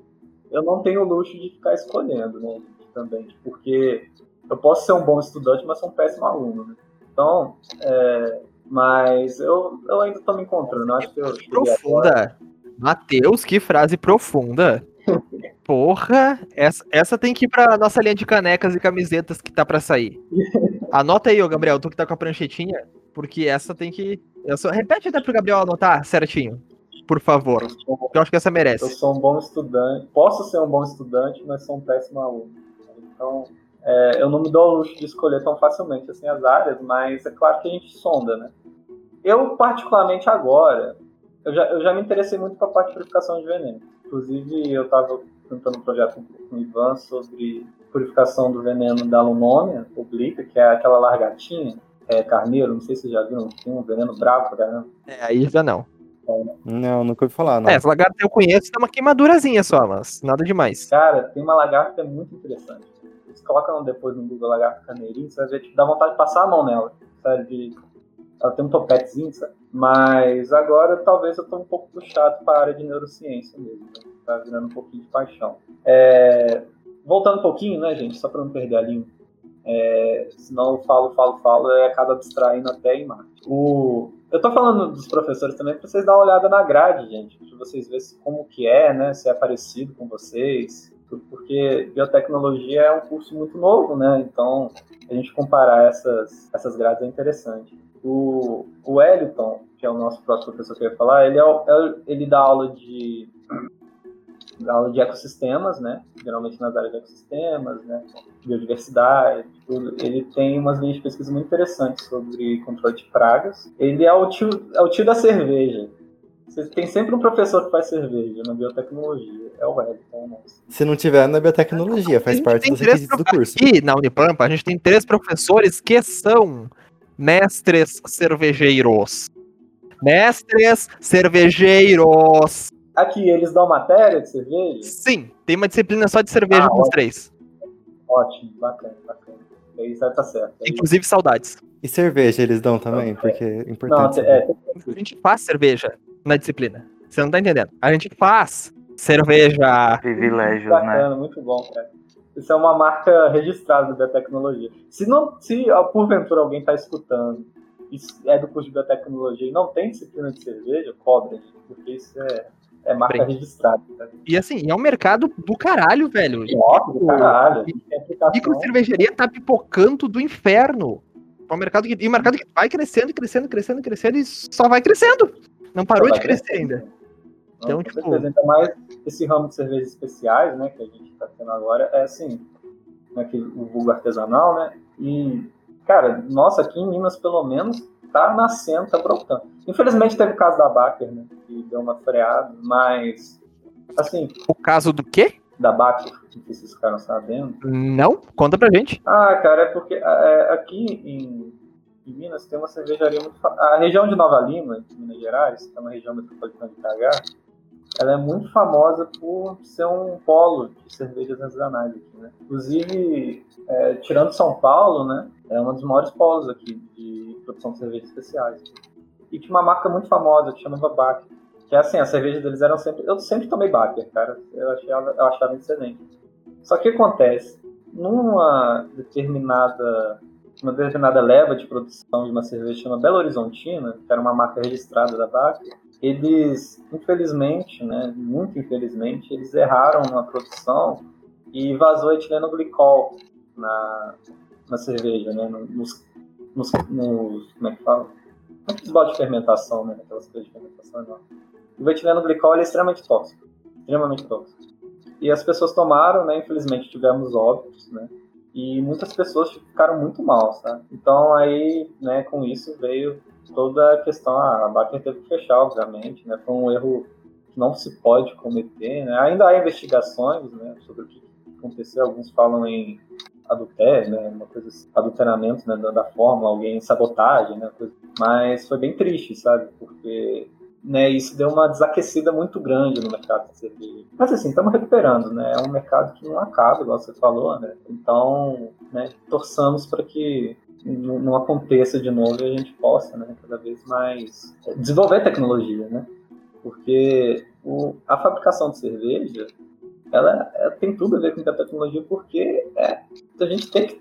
eu não tenho luxo de ficar escolhendo, né? Também, porque eu posso ser um bom estudante, mas sou um péssimo aluno, né? Então, é, mas eu, eu ainda tô me encontrando. Eu acho que eu. Profunda. Matheus, que frase profunda. Porra, essa, essa tem que ir pra nossa linha de canecas e camisetas que tá pra sair. Anota aí, ô Gabriel, tu que tá com a pranchetinha, porque essa tem que. Eu só... Repete até pro Gabriel anotar certinho, por favor. Eu Eu acho que essa eu merece. sou um bom estudante. Posso ser um bom estudante, mas sou um péssimo aluno. Então, é, eu não me dou ao luxo de escolher tão facilmente assim as áreas, mas é claro que a gente sonda, né? Eu, particularmente agora, eu já, eu já me interessei muito com a parte de purificação de veneno. Inclusive, eu estava tentando um projeto com o Ivan sobre purificação do veneno da lumônia oblique, que é aquela largatinha, é, carneiro, não sei se vocês já viram, tem um veneno bravo pra caramba. É, aí já não. Não, nunca ouvi falar, não. É, essa lagarta eu conheço, é uma queimadurazinha só, mas nada demais. Cara, tem uma lagarta que é muito interessante. Coloca depois no Google lagarta carneirinho, você vai que dá vontade de passar a mão nela. Sabe? De- Ela tem um topetezinho, sabe? Mas agora talvez eu tô um pouco puxado para a área de neurociência mesmo. Né? Tá virando um pouquinho de paixão. É, Voltando um pouquinho, né, gente? Só para não perder a linha. É, senão eu falo, falo, falo e acaba abstraindo até a imagem. O... Eu tô falando dos professores também para vocês dar uma olhada na grade, gente, para vocês verem como que é, né, se é parecido com vocês, porque biotecnologia é um curso muito novo, né, então a gente comparar essas, essas grades é interessante. O, o Wellington, que é o nosso próximo professor que eu ia falar, ele, é, é ele dá aula de dá aula de ecossistemas, né? Geralmente nas áreas de ecossistemas, né? Biodiversidade, tudo. Ele tem umas linhas de pesquisa muito interessantes sobre controle de pragas. Ele é o tio, é o tio da cerveja. Você tem sempre um professor que faz cerveja na biotecnologia. É o Wellington, nossa. Se não tiver na biotecnologia, faz parte dos requisitos do curso. Aqui na Unipampa, a gente tem três professores que são mestres cervejeiros. Mestres cervejeiros. Aqui, eles dão matéria de cerveja? Sim, tem uma disciplina só de cerveja Ah, com os três. Ótimo, bacana, bacana. Aí já tá certo. Aí- Inclusive saudades. E cerveja eles dão também, porque é Não, importante. é, saber. A gente faz cerveja na disciplina. Você não tá entendendo. A gente faz cerveja. Privilégios, né? bacana, muito bom, cara. Isso é uma marca registrada da biotecnologia. Se não, se porventura alguém tá escutando, isso é do curso de biotecnologia e não tem disciplina de cerveja, cobra, gente, porque isso é, é marca Prende. registrada. Tá? E assim, é um mercado do caralho, velho. Nossa, do caralho. Tem aplicação. Micro cervejaria tá pipocando do inferno. É um mercado que, e um mercado que vai crescendo, crescendo, crescendo, crescendo e só vai crescendo. Não parou de crescer ainda. Então, com tipo-. Ainda mais esse ramo de cervejas especiais, né, que a gente tá tendo agora, é assim, né, que o vulgo artesanal, né, e, cara, nossa, aqui em Minas, pelo menos, tá nascendo, tá brotando. Infelizmente teve o caso da Baker, né, que deu uma freada, mas, assim, O caso do quê? da Baker, não sei se vocês ficaram sabendo, Não? Conta pra gente. ah, cara, é porque é, aqui em, em Minas tem uma cervejaria muito. A região de Nova Lima, de Minas Gerais, que é uma região metropolitana de BH, ela é muito famosa por ser um polo de cervejas artesanais aqui, né? Inclusive, é, tirando São Paulo, né? É um dos maiores polos aqui de produção de cervejas especiais. E tinha uma marca muito famosa que chamava Baker. Que é assim, as cervejas deles eram sempre. Eu sempre tomei Baker, cara. Eu achava, eu achava excelente. Só que o que acontece? Numa determinada, uma determinada leva de produção de uma cerveja chamada Belo Horizontina, que era uma marca registrada da Baker, eles, infelizmente, né, muito infelizmente, eles erraram na produção e vazou etileno glicol na, na cerveja, né, nos, nos, nos como é que fala? Nos balde de fermentação, né, aquelas coisas de fermentação enorme. E o etileno glicol é extremamente tóxico, extremamente tóxico. E as pessoas tomaram, né? Infelizmente tivemos óbitos, né? E muitas pessoas ficaram muito mal, sabe? Então aí, né, com isso veio toda a questão, ah, a Baker teve que fechar, obviamente, né? Foi um erro que não se pode cometer, né? Ainda há investigações, né, sobre o que aconteceu. Alguns falam em adultério, né, uma coisa assim, adulteramento né, da, da fórmula, alguém sabotagem, né, coisa. mas foi bem triste, sabe? Porque né, isso deu uma desaquecida muito grande no mercado de cerveja. Mas assim, estamos recuperando, né? É um mercado que não acaba, igual você falou, né? Então, né, torçamos para que não aconteça de novo e a gente possa, né, cada vez mais desenvolver tecnologia, né? Porque o, a fabricação de cerveja, ela, ela tem tudo a ver com a tecnologia, porque é, a gente tem que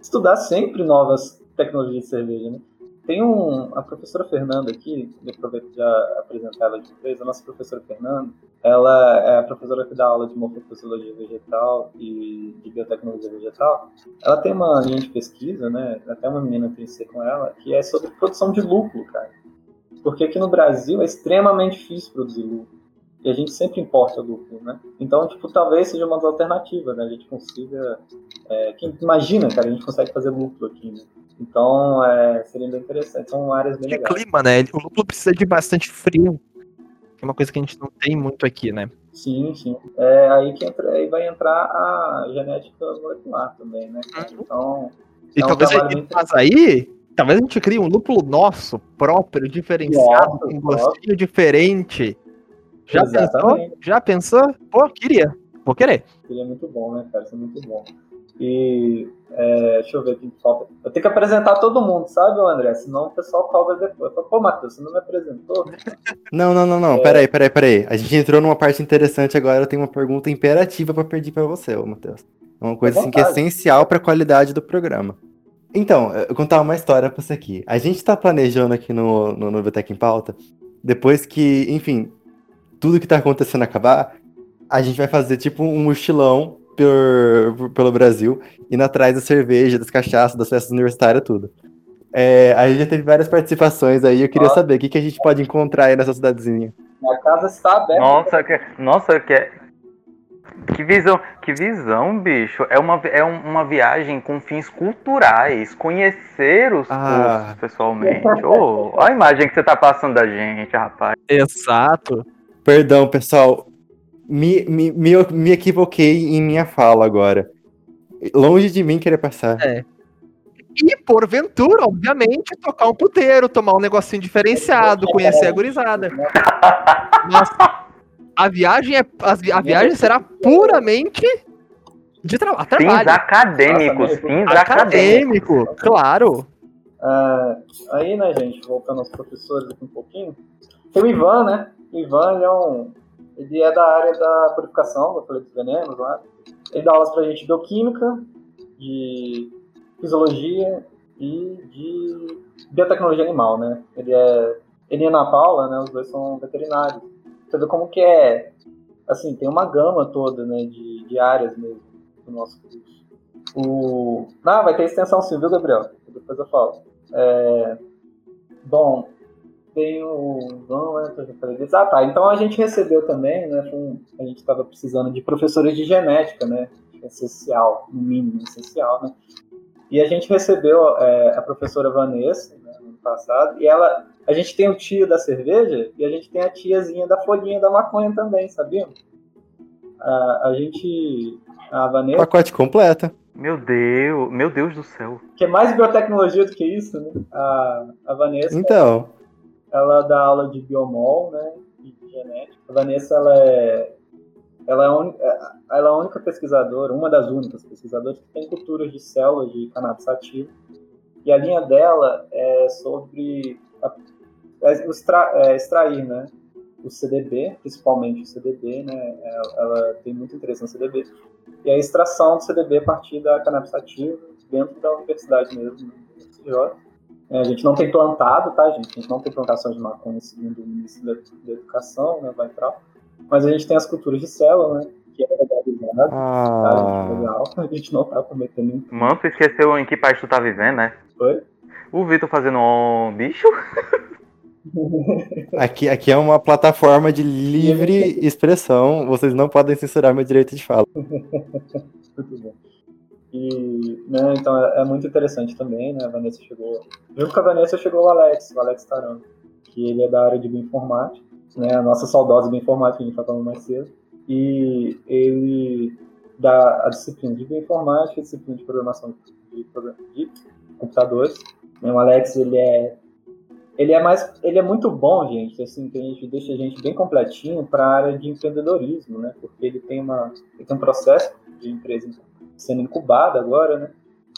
estudar sempre novas tecnologias de cerveja, né? Tem um, a professora Fernanda aqui, eu aproveito já apresentar ela de vez, a nossa professora Fernanda, ela é a professora que dá aula de morfofisiologia vegetal e de biotecnologia vegetal. Ela tem uma linha de pesquisa, né, até uma menina que eu com ela, que é sobre produção de lúpulo, cara. Porque aqui no Brasil é extremamente difícil produzir lúpulo. E a gente sempre importa lúpulo, né? Então, tipo, talvez seja uma das alternativas, né? A gente consiga... É, quem imagina, cara, a gente consegue fazer lúpulo aqui, né? Então, é, seria bem interessante. São áreas bem De legais. clima, né? O lúpulo precisa de bastante frio. Que é uma coisa que a gente não tem muito aqui, né? Sim, sim. É aí que entra, aí vai entrar a genética molecular também, né? cara? Então, E É um talvez a gente faz aí, talvez a gente crie um lúpulo nosso, próprio, diferenciado, com gostinho diferente. Já pensou? Exatamente. Já pensou? Pô, queria. Vou querer. seria muito bom, né, cara? É muito bom. E é, deixa eu ver o que falta. Eu tenho que apresentar todo mundo, sabe, André? Senão o pessoal cobra depois. Fala, Pô, Matheus, você não me apresentou? Não, não, não, não. É. Peraí, peraí, peraí. A gente entrou numa parte interessante agora. Eu tenho uma pergunta imperativa pra pedir pra você, ô Matheus. É uma coisa assim que é essencial pra qualidade do programa. Então, eu vou contar uma história pra você aqui. A gente tá planejando aqui no, no, no Biblioteca em Pauta, depois que, enfim, tudo que tá acontecendo acabar, a gente vai fazer tipo um mochilão por, por- pelo Brasil, indo atrás da cerveja, das cachaças, das festas universitárias, tudo. É, a gente já teve várias participações aí, eu queria Ó. saber o que, que a gente pode encontrar aí nessa cidadezinha. A casa está aberta. Nossa, que, nossa, que, que visão, que visão, bicho. É uma, é um- uma viagem com fins culturais. Conhecer os Ah. cursos pessoalmente. Ô, olha a imagem que você tá passando da gente, rapaz. Exato. Perdão, pessoal. Me, me, me, me equivoquei em minha fala agora. Longe de mim querer passar. E, porventura, obviamente, tocar um puteiro, tomar um negocinho diferenciado, conhecer a gurizada. Mas, A viagem, é, a, vi- a viagem será puramente de tra Fins trabalho. acadêmicos, Nossa, fins acadêmicos. Acadêmico, claro. Ah, aí, né, gente, voltando aos professores aqui um pouquinho, tem o Ivan, né? O Ivan ele é, um, ele é da área da purificação, eu falei dos venenos lá. Ele dá aulas pra gente de bioquímica, de fisiologia e de biotecnologia animal, né? Ele é ele e Ana Paula, né? Os dois são veterinários. Você vê como que é, assim, tem uma gama toda, né, de, de áreas mesmo do nosso curso. O... Ah, vai ter extensão sim, viu, Gabriel? Depois eu falo. É, Bom, tem o Ivan, né? que eu já falei disso. Ah, tá. Então a gente recebeu também, né? um- A gente estava precisando de professores de genética, né? Essencial, no mínimo essencial, né? E a gente recebeu é, a professora Vanessa, né, no ano passado, e ela. A gente tem o tio da cerveja e a gente tem a tiazinha da folhinha da maconha também, sabia? A, a gente. A Vanessa. Pacote completo. Meu Deus, meu Deus do céu. que é mais biotecnologia do que isso, né? A, a Vanessa, Então, ela dá aula de biomol, né? E de genética. A Vanessa, ela é, ela é, única, ela é a única pesquisadora, uma das únicas pesquisadoras que tem culturas de células de cannabis sativa. E a linha dela é sobre a- é, extra- é, extrair, né? O CDB, principalmente o CDB, né? Ela, ela tem muito interesse no CDB. E a extração do CDB a partir da cannabis sativa dentro da universidade mesmo, né? É, a gente não tem plantado, tá, gente? A gente não tem plantações de maconha segundo o ministro da, da Educação, né? Vai entrar. Mas a gente tem as culturas de célula, né? Que é legalizado, tá, ah, gente? Legal. A gente não tá cometendo nenhum Mano, tu esqueceu em que país tu tá vivendo, né? Foi? O Vitor fazendo um bicho? aqui, aqui é uma plataforma de livre expressão. Vocês não podem censurar meu direito de fala. Muito bom. E, né, então é, é muito interessante também, né? A Vanessa chegou. Junto com a Vanessa chegou o Alex, o Alex Taranto, que ele é da área de bioinformática, né? A nossa saudosa bioinformática, que a gente tá falando mais cedo. E ele dá a disciplina de bioinformática, a disciplina de programação de, de computadores. né, O Alex, ele é ele é mais ele é muito bom gente assim que a gente deixa a gente bem completinho para a área de empreendedorismo né porque ele tem uma ele tem um processo de empresa sendo incubada agora né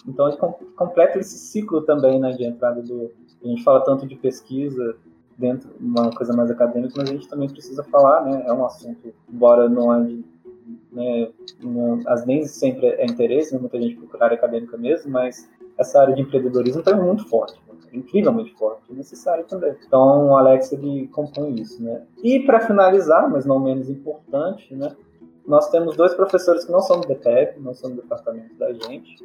então ele com- completa esse ciclo também né de entrada do a gente fala tanto de pesquisa dentro de uma coisa mais acadêmica mas a gente também precisa falar né é um assunto embora não é de, né, não, às vezes sempre é interesse né, muita gente procura área acadêmica mesmo mas essa área de empreendedorismo também é muito forte, né? é incrivelmente forte, é necessário também. Então, o Alex ele compõe isso, né? E para finalizar, mas não menos importante, né? Nós temos dois professores que não são do DPEP, não são do departamento da gente,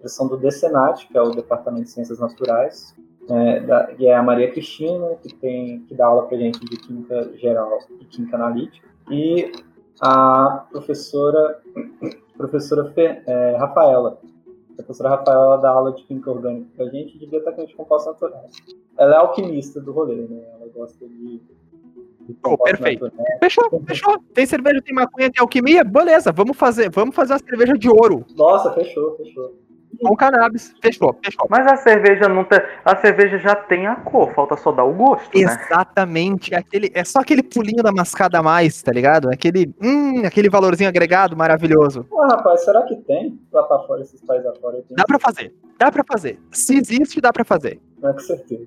eles são do DCNAT, que é o Departamento de Ciências Naturais, é, da, que é a Maria Cristina, que tem que dá aula para gente de química geral e química analítica, e a professora professora Fe, é, Rafaela, a professora Rafaela dá aula de química orgânica pra gente e de biotecnologia de compostos naturais. Ela é alquimista do rolê, né? Ela gosta de Oh, perfeito. Fechou, fechou. Tem cerveja, tem maconha, tem alquimia? Beleza, vamos fazer, vamos fazer uma cerveja de ouro Nossa, fechou, fechou. com cannabis. Fechou, fechou. Mas a cerveja não tem. A cerveja já tem a cor, falta só dar o gosto, né? Exatamente. Aquele, é só aquele pulinho da mascada a mais, tá ligado? Aquele, hum, aquele valorzinho agregado maravilhoso. Ah, rapaz, será que tem lá pra fora, esses países lá fora? Tem, Dá pra fazer. Dá pra fazer. Se existe, dá pra fazer. Não, com certeza.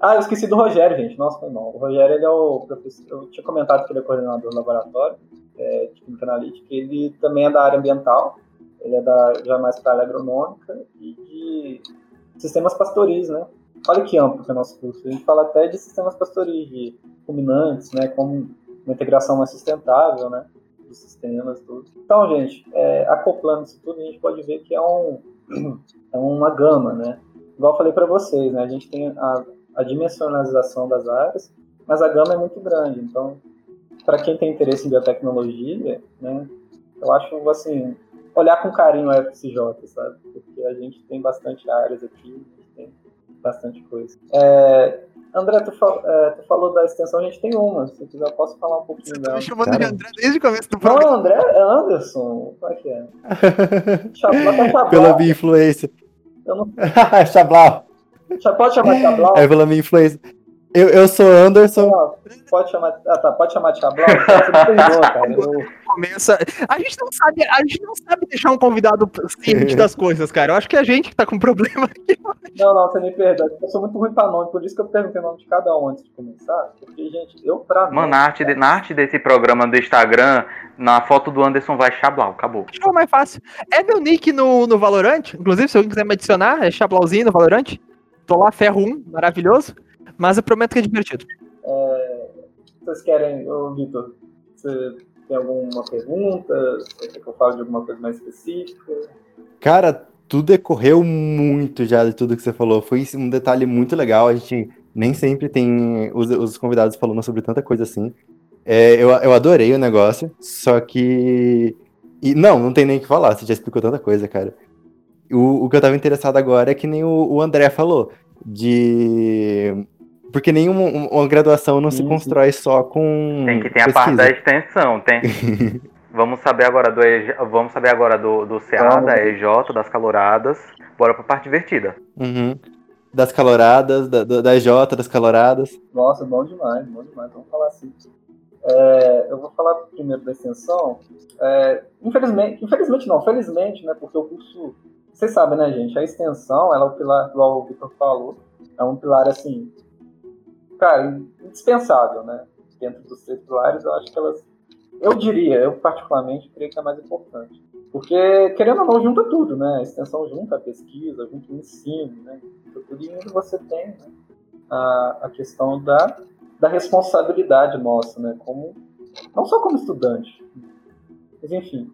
Ah, eu esqueci do Rogério, gente. Nossa, foi mal. O Rogério, ele é o professor. Eu tinha comentado que ele é coordenador do laboratório é, de química analítica. Ele também é da área ambiental. Ele é da, já mais para a área agronômica e de sistemas pastoris, né? Olha que amplo que é o nosso curso. A gente fala até de sistemas pastoris, de ruminantes, né? Como uma integração mais sustentável, né? Dos sistemas, tudo. Então, gente, é, acoplando isso tudo, a gente pode ver que é, um, é uma gama, né? Igual eu falei para vocês, né? A gente tem a, a dimensionalização das áreas, mas a gama é muito grande. Então, para quem tem interesse em biotecnologia, né? Eu acho, assim, olhar com carinho a FCJ, sabe? Porque a gente tem bastante áreas aqui, a gente tem bastante coisa. É, André, tu, fal- é, tu falou da extensão, a gente tem uma. Se quiser, eu posso falar um pouquinho Você tá dela. me chamando Cara. de André desde o começo do Não, programa. André, é Anderson. Como é que é? Tá Chablau. pela minha influência. Eu não- Chablau. Pode chamar Chablau? É pela minha influência. Eu, eu sou Anderson. pode chamar, ah, tá, pode chamar de Chablau? Você me perdoa, cara. Eu... Começa. A gente não sabe, a gente não sabe deixar um convidado ciente das coisas, cara. Eu acho que é a gente que tá com problema aqui. Não, não, você me perdoa. Eu sou muito ruim pra nome, por isso que eu perguntei o nome de cada um antes de começar. Porque, gente, eu pra mim. Mano, na arte, de, na arte desse programa do Instagram, na foto do Anderson vai Chablau, acabou. Acho que é mais fácil. É meu nick no, no Valorant. Inclusive, se alguém quiser me adicionar, é Chablauzinho no Valorant. Tô lá, ferro 1, maravilhoso. Mas eu prometo que é divertido. É, vocês querem, ô Vitor, você tem alguma pergunta? Você quer que eu fale de alguma coisa mais específica? Cara, tudo decorreu muito já de tudo que você falou. Foi um detalhe muito legal. A gente nem sempre tem os, os convidados falando sobre tanta coisa assim. É, eu, eu adorei o negócio, só que. E, não, não tem nem o que falar, você já explicou tanta coisa, cara. O, o que eu tava interessado agora é que nem o, o André falou, de. Porque nenhuma uma graduação não se constrói só com. Tem que ter pesquisa. a parte da extensão, tem. vamos saber agora do EJ, vamos saber agora do, do CA, da EJ, das caloradas. Bora pra parte divertida. Uhum. Das caloradas, da, da EJ, das caloradas. Nossa, bom demais, bom demais. Vamos falar assim. É, eu vou falar primeiro da extensão. É, infelizmente, infelizmente não, felizmente, né? Porque o curso vocês sabem, né, gente? A extensão, ela é o pilar, igual o Victor falou, é um pilar, assim, cara, indispensável, né? Dentro dos três pilares, eu acho que elas. Eu diria, eu particularmente creio que é mais importante. Porque, querendo ou não, junta tudo, né? A extensão junta a pesquisa, junta o ensino, né? Então, tudo e você tem né? a, a questão da, da responsabilidade nossa, né? Como, não só como estudante, mas enfim.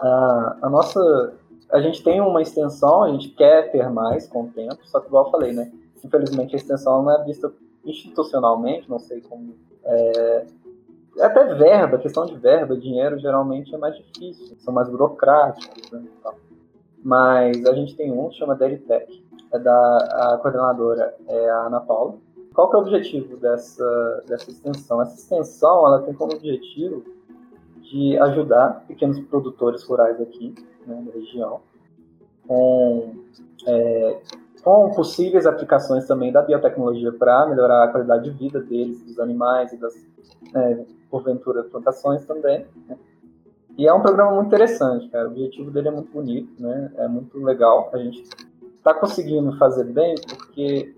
A, a nossa a gente tem uma extensão, a gente quer ter mais com o tempo, só que igual eu falei, né? Infelizmente a extensão não é vista institucionalmente, não sei como. É, é até verba, questão de verba, dinheiro geralmente é mais difícil, são mais burocráticos, né? Mas a gente tem um que chama Deritec, é da a coordenadora é a Ana Paula. Qual que é o objetivo dessa, dessa extensão? Essa extensão ela tem como objetivo de ajudar pequenos produtores rurais aqui né, na região, com, é, com possíveis aplicações também da biotecnologia para melhorar a qualidade de vida deles, dos animais e das, é, porventura, plantações também. Né. E é um programa muito interessante, cara. O objetivo dele é muito bonito, né? É muito legal. A gente está conseguindo fazer bem porque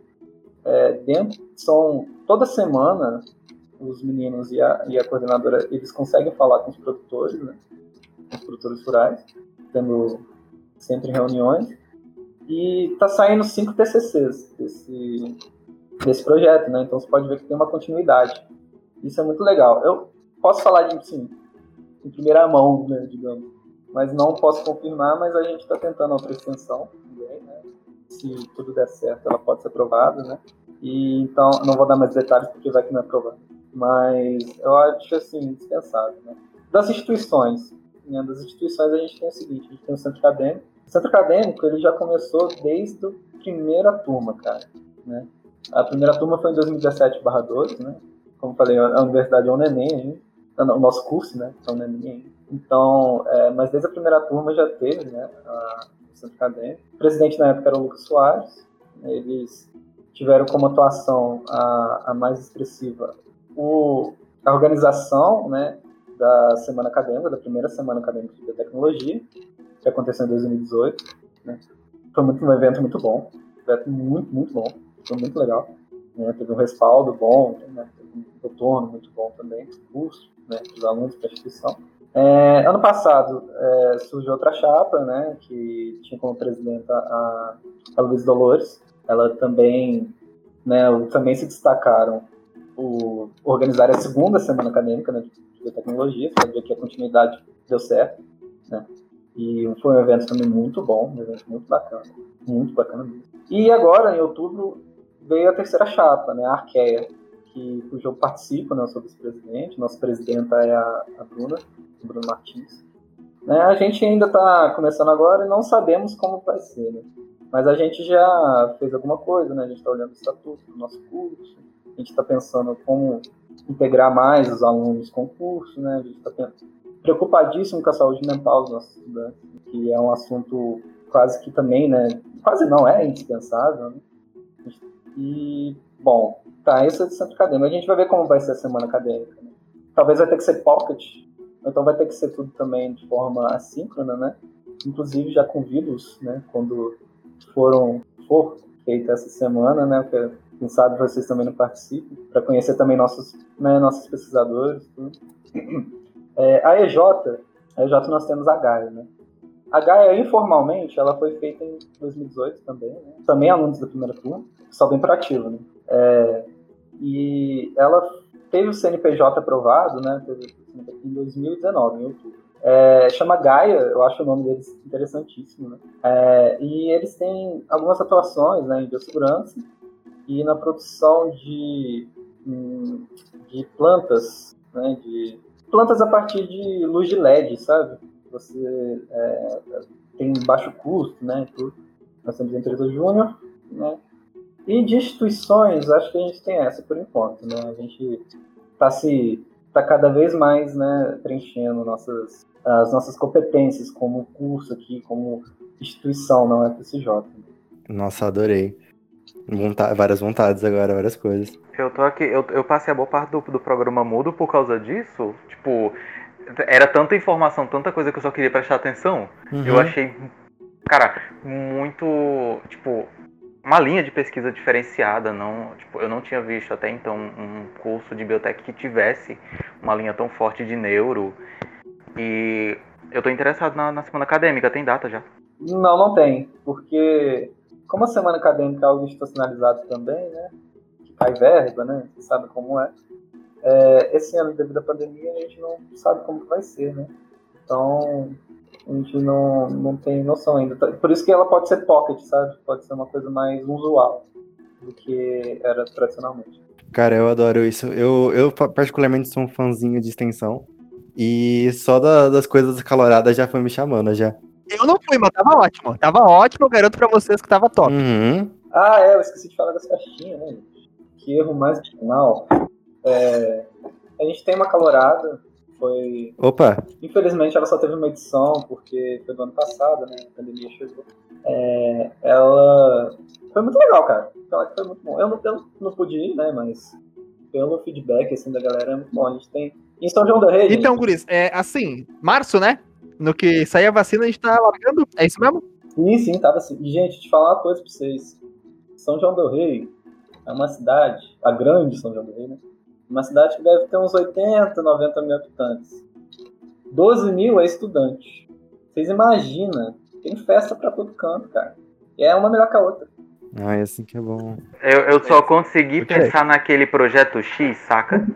é, dentro são toda semana os meninos e a, e a coordenadora, eles conseguem falar com os produtores, né? Com os produtores rurais, tendo sempre reuniões. E tá saindo cinco TCCs desse, desse projeto, né? Então você pode ver que tem uma continuidade. Isso é muito legal. Eu posso falar de, sim, em primeira mão, né, digamos. Mas não posso confirmar, mas a gente está tentando outra extensão né? Se tudo der certo, ela pode ser aprovada, né? E então, não vou dar mais detalhes porque vai que não é aprovado mas eu acho assim indispensável. Né? Das instituições, né? das instituições a gente tem o seguinte: a gente tem o centro acadêmico. O centro acadêmico ele já começou desde a primeira turma, cara. Né? A primeira turma foi em 2017/12, né? Como falei, a universidade é um neném ainda. O nosso curso, né? É um neném ainda. Então, é, mas desde a primeira turma já teve, né? A, o centro acadêmico. O presidente na época era o Lucas Soares. Eles tiveram como atuação a, a mais expressiva o, a organização né, da semana acadêmica, da primeira semana acadêmica de biotecnologia, que aconteceu em 2018. Né. Foi muito, um evento muito bom, um evento muito, muito bom, foi muito legal. Né, teve um respaldo bom, né, teve um retorno muito bom também, curso, né, dos alunos para a instituição. É, ano passado é, surgiu outra chapa, né, que tinha como presidenta a, a Luiz Dolores. Ela também, né, também se destacaram o, organizar a segunda semana acadêmica né, de biotecnologia, para ver que a continuidade deu certo. Né? E foi um evento também muito bom, um evento muito bacana, muito bacana mesmo. E agora, em outubro, veio a terceira chapa, né, a Arqueia, que, cujo eu participo, né, eu sou vice-presidente, nossa presidenta é a, a Bruna, a Bruna Martins. Né, a gente ainda está começando agora e não sabemos como vai ser, né? mas a gente já fez alguma coisa, né? a gente está olhando o estatuto do nosso curso, a gente está pensando como integrar mais os alunos com o curso, né? A gente está preocupadíssimo com a saúde mental dos nossos estudantes, que é um assunto quase que também, né? Quase não, é indispensável, né? E, bom, tá, isso é de centro acadêmico. A gente vai ver como vai ser a semana acadêmica. Né? Talvez vai ter que ser pocket, então vai ter que ser tudo também de forma assíncrona, né? Inclusive já convido-os, né, quando foram, for feita essa semana, né, quem sabe vocês também não participem, para conhecer também nossos, né, nossos pesquisadores. Tudo. É, a EJ, a EJ nós temos a Gaia, né? A Gaia, informalmente, ela foi feita em 2018 também, né? também alunos da primeira turma, só bem proativa, né? É, e ela teve o CNPJ aprovado, né? em 2019, em outubro. É, chama Gaia, eu acho o nome deles interessantíssimo, né? É, e eles têm algumas atuações né, em biossegurança e na produção de, hum, de plantas, né, de plantas a partir de luz de LED, sabe? Você é, tem baixo custo, né? Nós temos empresa Júnior, né? E de instituições, acho que a gente tem essa por enquanto, né? A gente está se tá cada vez mais, né, preenchendo nossas as nossas competências como curso aqui, como instituição na UFSJ. Nossa, adorei. Várias vontades agora, várias coisas. Eu tô aqui, eu, eu passei a boa parte do, do programa mudo por causa disso. Tipo, era tanta informação, tanta coisa que eu só queria prestar atenção. Uhum. Eu achei, cara, muito, tipo, uma linha de pesquisa diferenciada. Não, tipo, eu não tinha visto até então um curso de biotech que tivesse uma linha tão forte de neuro. E eu tô interessado na, na semana acadêmica, tem data já? Não, não tem, porque como a semana acadêmica é algo institucionalizado também, né? Que cai verba, né? Você sabe como é. é. Esse ano, devido à pandemia, a gente não sabe como vai ser, né? Então, a gente não, não tem noção ainda. Por isso que ela pode ser pocket, sabe? Pode ser uma coisa mais usual do que era tradicionalmente. Cara, eu adoro isso. Eu, eu particularmente sou um fãzinho de extensão. E só da, das coisas caloradas já foi me chamando já. Eu não fui, mas tava ótimo. Tava ótimo, eu garanto pra vocês que tava top. Uhum. Ah, é, eu esqueci de falar das caixinhas, né? Que erro mais final. É, a gente tem uma calorada, foi. Opa! Infelizmente ela só teve uma edição, porque foi do ano passado, né? A pandemia chegou. É, ela. Foi muito legal, cara. Foi muito bom. Eu não, eu não pude ir, né? Mas pelo feedback assim, da galera é muito bom. A gente tem em São João da Rei. Então, Guris, é assim, março, né? No que sair a vacina, a gente tá largando. É isso mesmo? Sim, sim, tava assim. E, gente, te falar uma coisa pra vocês. São João do Rei é uma cidade, a grande São João do Rei, né? Uma cidade que deve ter uns 80, 90 mil habitantes. 12 mil é estudante. Vocês imaginam? Tem festa pra todo canto, cara. E é uma melhor que a outra. Ah, é assim que é bom. Eu, eu só consegui pensar naquele projeto X, saca?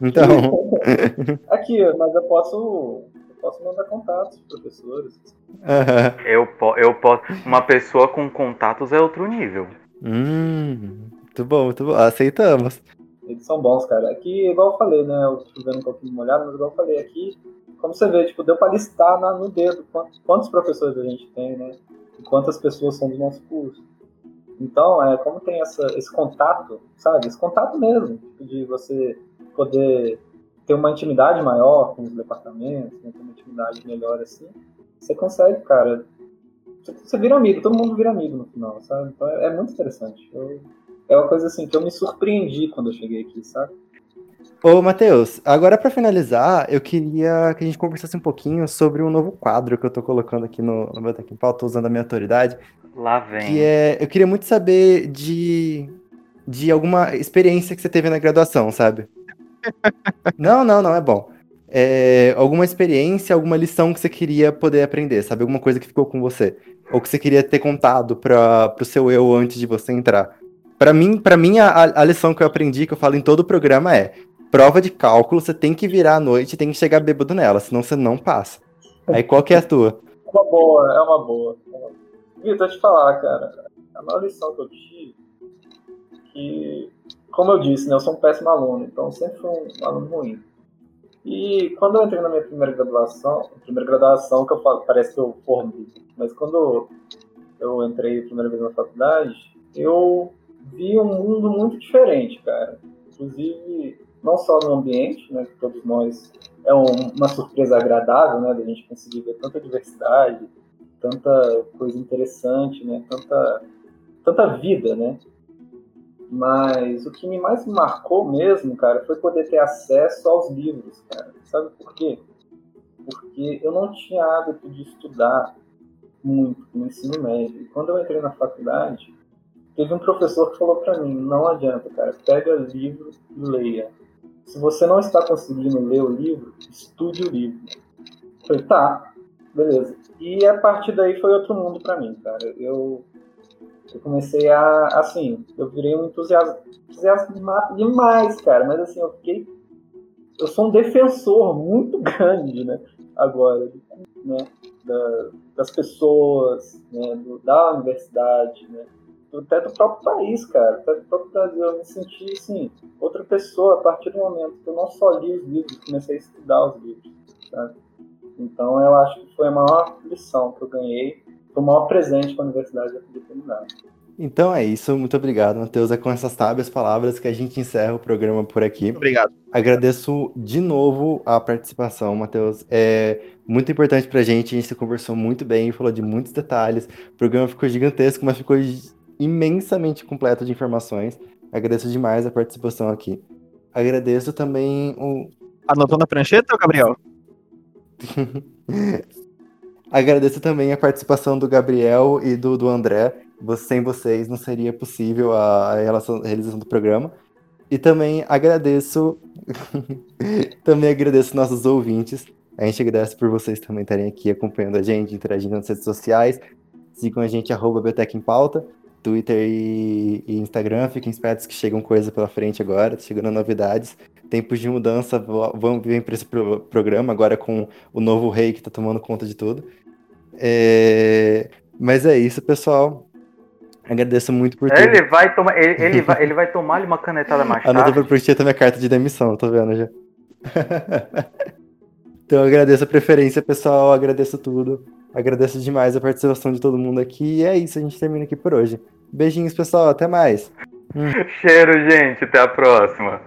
Então. Aqui, mas eu posso. Eu posso mandar contatos de professores. Uhum. Eu, eu posso. Uma pessoa com contatos é outro nível. Hum, muito bom, muito bom. Aceitamos. Eles são bons, cara. Aqui, igual eu falei, né? Eu tô vendo um pouquinho molhado, mas igual eu falei, aqui, como você vê, tipo, deu pra listar na, no dedo quantos, quantos professores a gente tem, né? E quantas pessoas são do nosso curso. Então, é, como tem essa, esse contato, sabe? Esse contato mesmo, tipo, de você poder ter uma intimidade maior com os departamentos, né, ter uma intimidade melhor assim, você consegue, cara. Você vira amigo, todo mundo vira amigo no final, sabe? Então é, é muito interessante. Eu, é uma coisa assim que eu me surpreendi quando eu cheguei aqui, sabe? Ô, Matheus, agora para finalizar, eu queria que a gente conversasse um pouquinho sobre um novo quadro que eu tô colocando aqui no, no meu Tech Pau, tô usando a minha autoridade. Lá vem. Que é, eu queria muito saber de, de alguma experiência que você teve na graduação, sabe? Não, não, não, é bom. É, alguma experiência, alguma lição que você queria poder aprender, sabe? Alguma coisa que ficou com você. Ou que você queria ter contado para pro seu eu antes de você entrar. Para mim, para mim a, a lição que eu aprendi, que eu falo em todo o programa é: prova de cálculo, você tem que virar à noite, tem que chegar bêbado nela, senão você não passa. Aí qual que é a tua? É uma boa, é uma boa. Vitor, te falar, cara, a maior lição que eu tive que como eu disse, né, eu sou um péssimo aluno, então sempre fui um aluno ruim. E quando eu entrei na minha primeira graduação, primeira graduação que eu falo, parece que eu formei, mas quando eu entrei a primeira vez na faculdade, eu vi um mundo muito diferente, cara. Inclusive, não só no ambiente, né, que todos nós é um, uma surpresa agradável, né, da gente conseguir ver tanta diversidade, tanta coisa interessante, né, tanta tanta vida, né? Mas o que me mais marcou mesmo, cara, foi poder ter acesso aos livros, cara. Sabe por quê? Porque eu não tinha hábito de estudar muito no ensino médio. E quando eu entrei na faculdade, teve um professor que falou para mim: não adianta, cara, pega livro e leia. Se você não está conseguindo ler o livro, estude o livro. Eu falei, tá, beleza. E a partir daí foi outro mundo para mim, cara. Eu, eu comecei a, assim, eu virei um entusiasmado demais, cara. Mas assim, eu fiquei. Eu sou um defensor muito grande, né? Agora, né? Da, das pessoas, né? Do, da universidade, né? até do próprio país, cara, até do próprio Brasil. Eu me senti, assim, outra pessoa a partir do momento que eu não só li os livros, comecei a estudar os livros, sabe? Então eu acho que foi a maior lição que eu ganhei, foi o maior presente que a universidade me dado. Então é isso, muito obrigado, Matheus. É com essas sábias palavras que a gente encerra o programa por aqui. Obrigado. Agradeço de novo a participação, Matheus. É muito importante pra gente, a gente conversou muito bem, falou de muitos detalhes. O programa ficou gigantesco, mas ficou imensamente completo de informações. Agradeço demais a participação aqui. Agradeço também o. Anotou na prancheta, Gabriel? Agradeço também a participação do Gabriel e do, do André. Sem vocês não seria possível a, a realização do programa. E também agradeço. também agradeço nossos ouvintes. A gente agradece por vocês também estarem aqui acompanhando a gente, interagindo nas redes sociais. Sigam a gente, arroba em Pauta. Twitter e, e, Instagram, fiquem espertos que chegam coisas pela frente agora, chegando novidades. Tempos de mudança vão vir para esse pro programa, agora com o novo rei que está tomando conta de tudo. É... Mas é isso, pessoal. Agradeço muito por ele tudo. Vai tomar, ele, ele, vai, ele vai tomar uma canetada mais tarde. Anota pra a minha carta de demissão, tô vendo já. então agradeço a preferência, pessoal. Agradeço tudo. Agradeço demais a participação de todo mundo aqui. E é isso, a gente termina aqui por hoje. Beijinhos, pessoal. Até mais. Cheiro, gente. Até a próxima.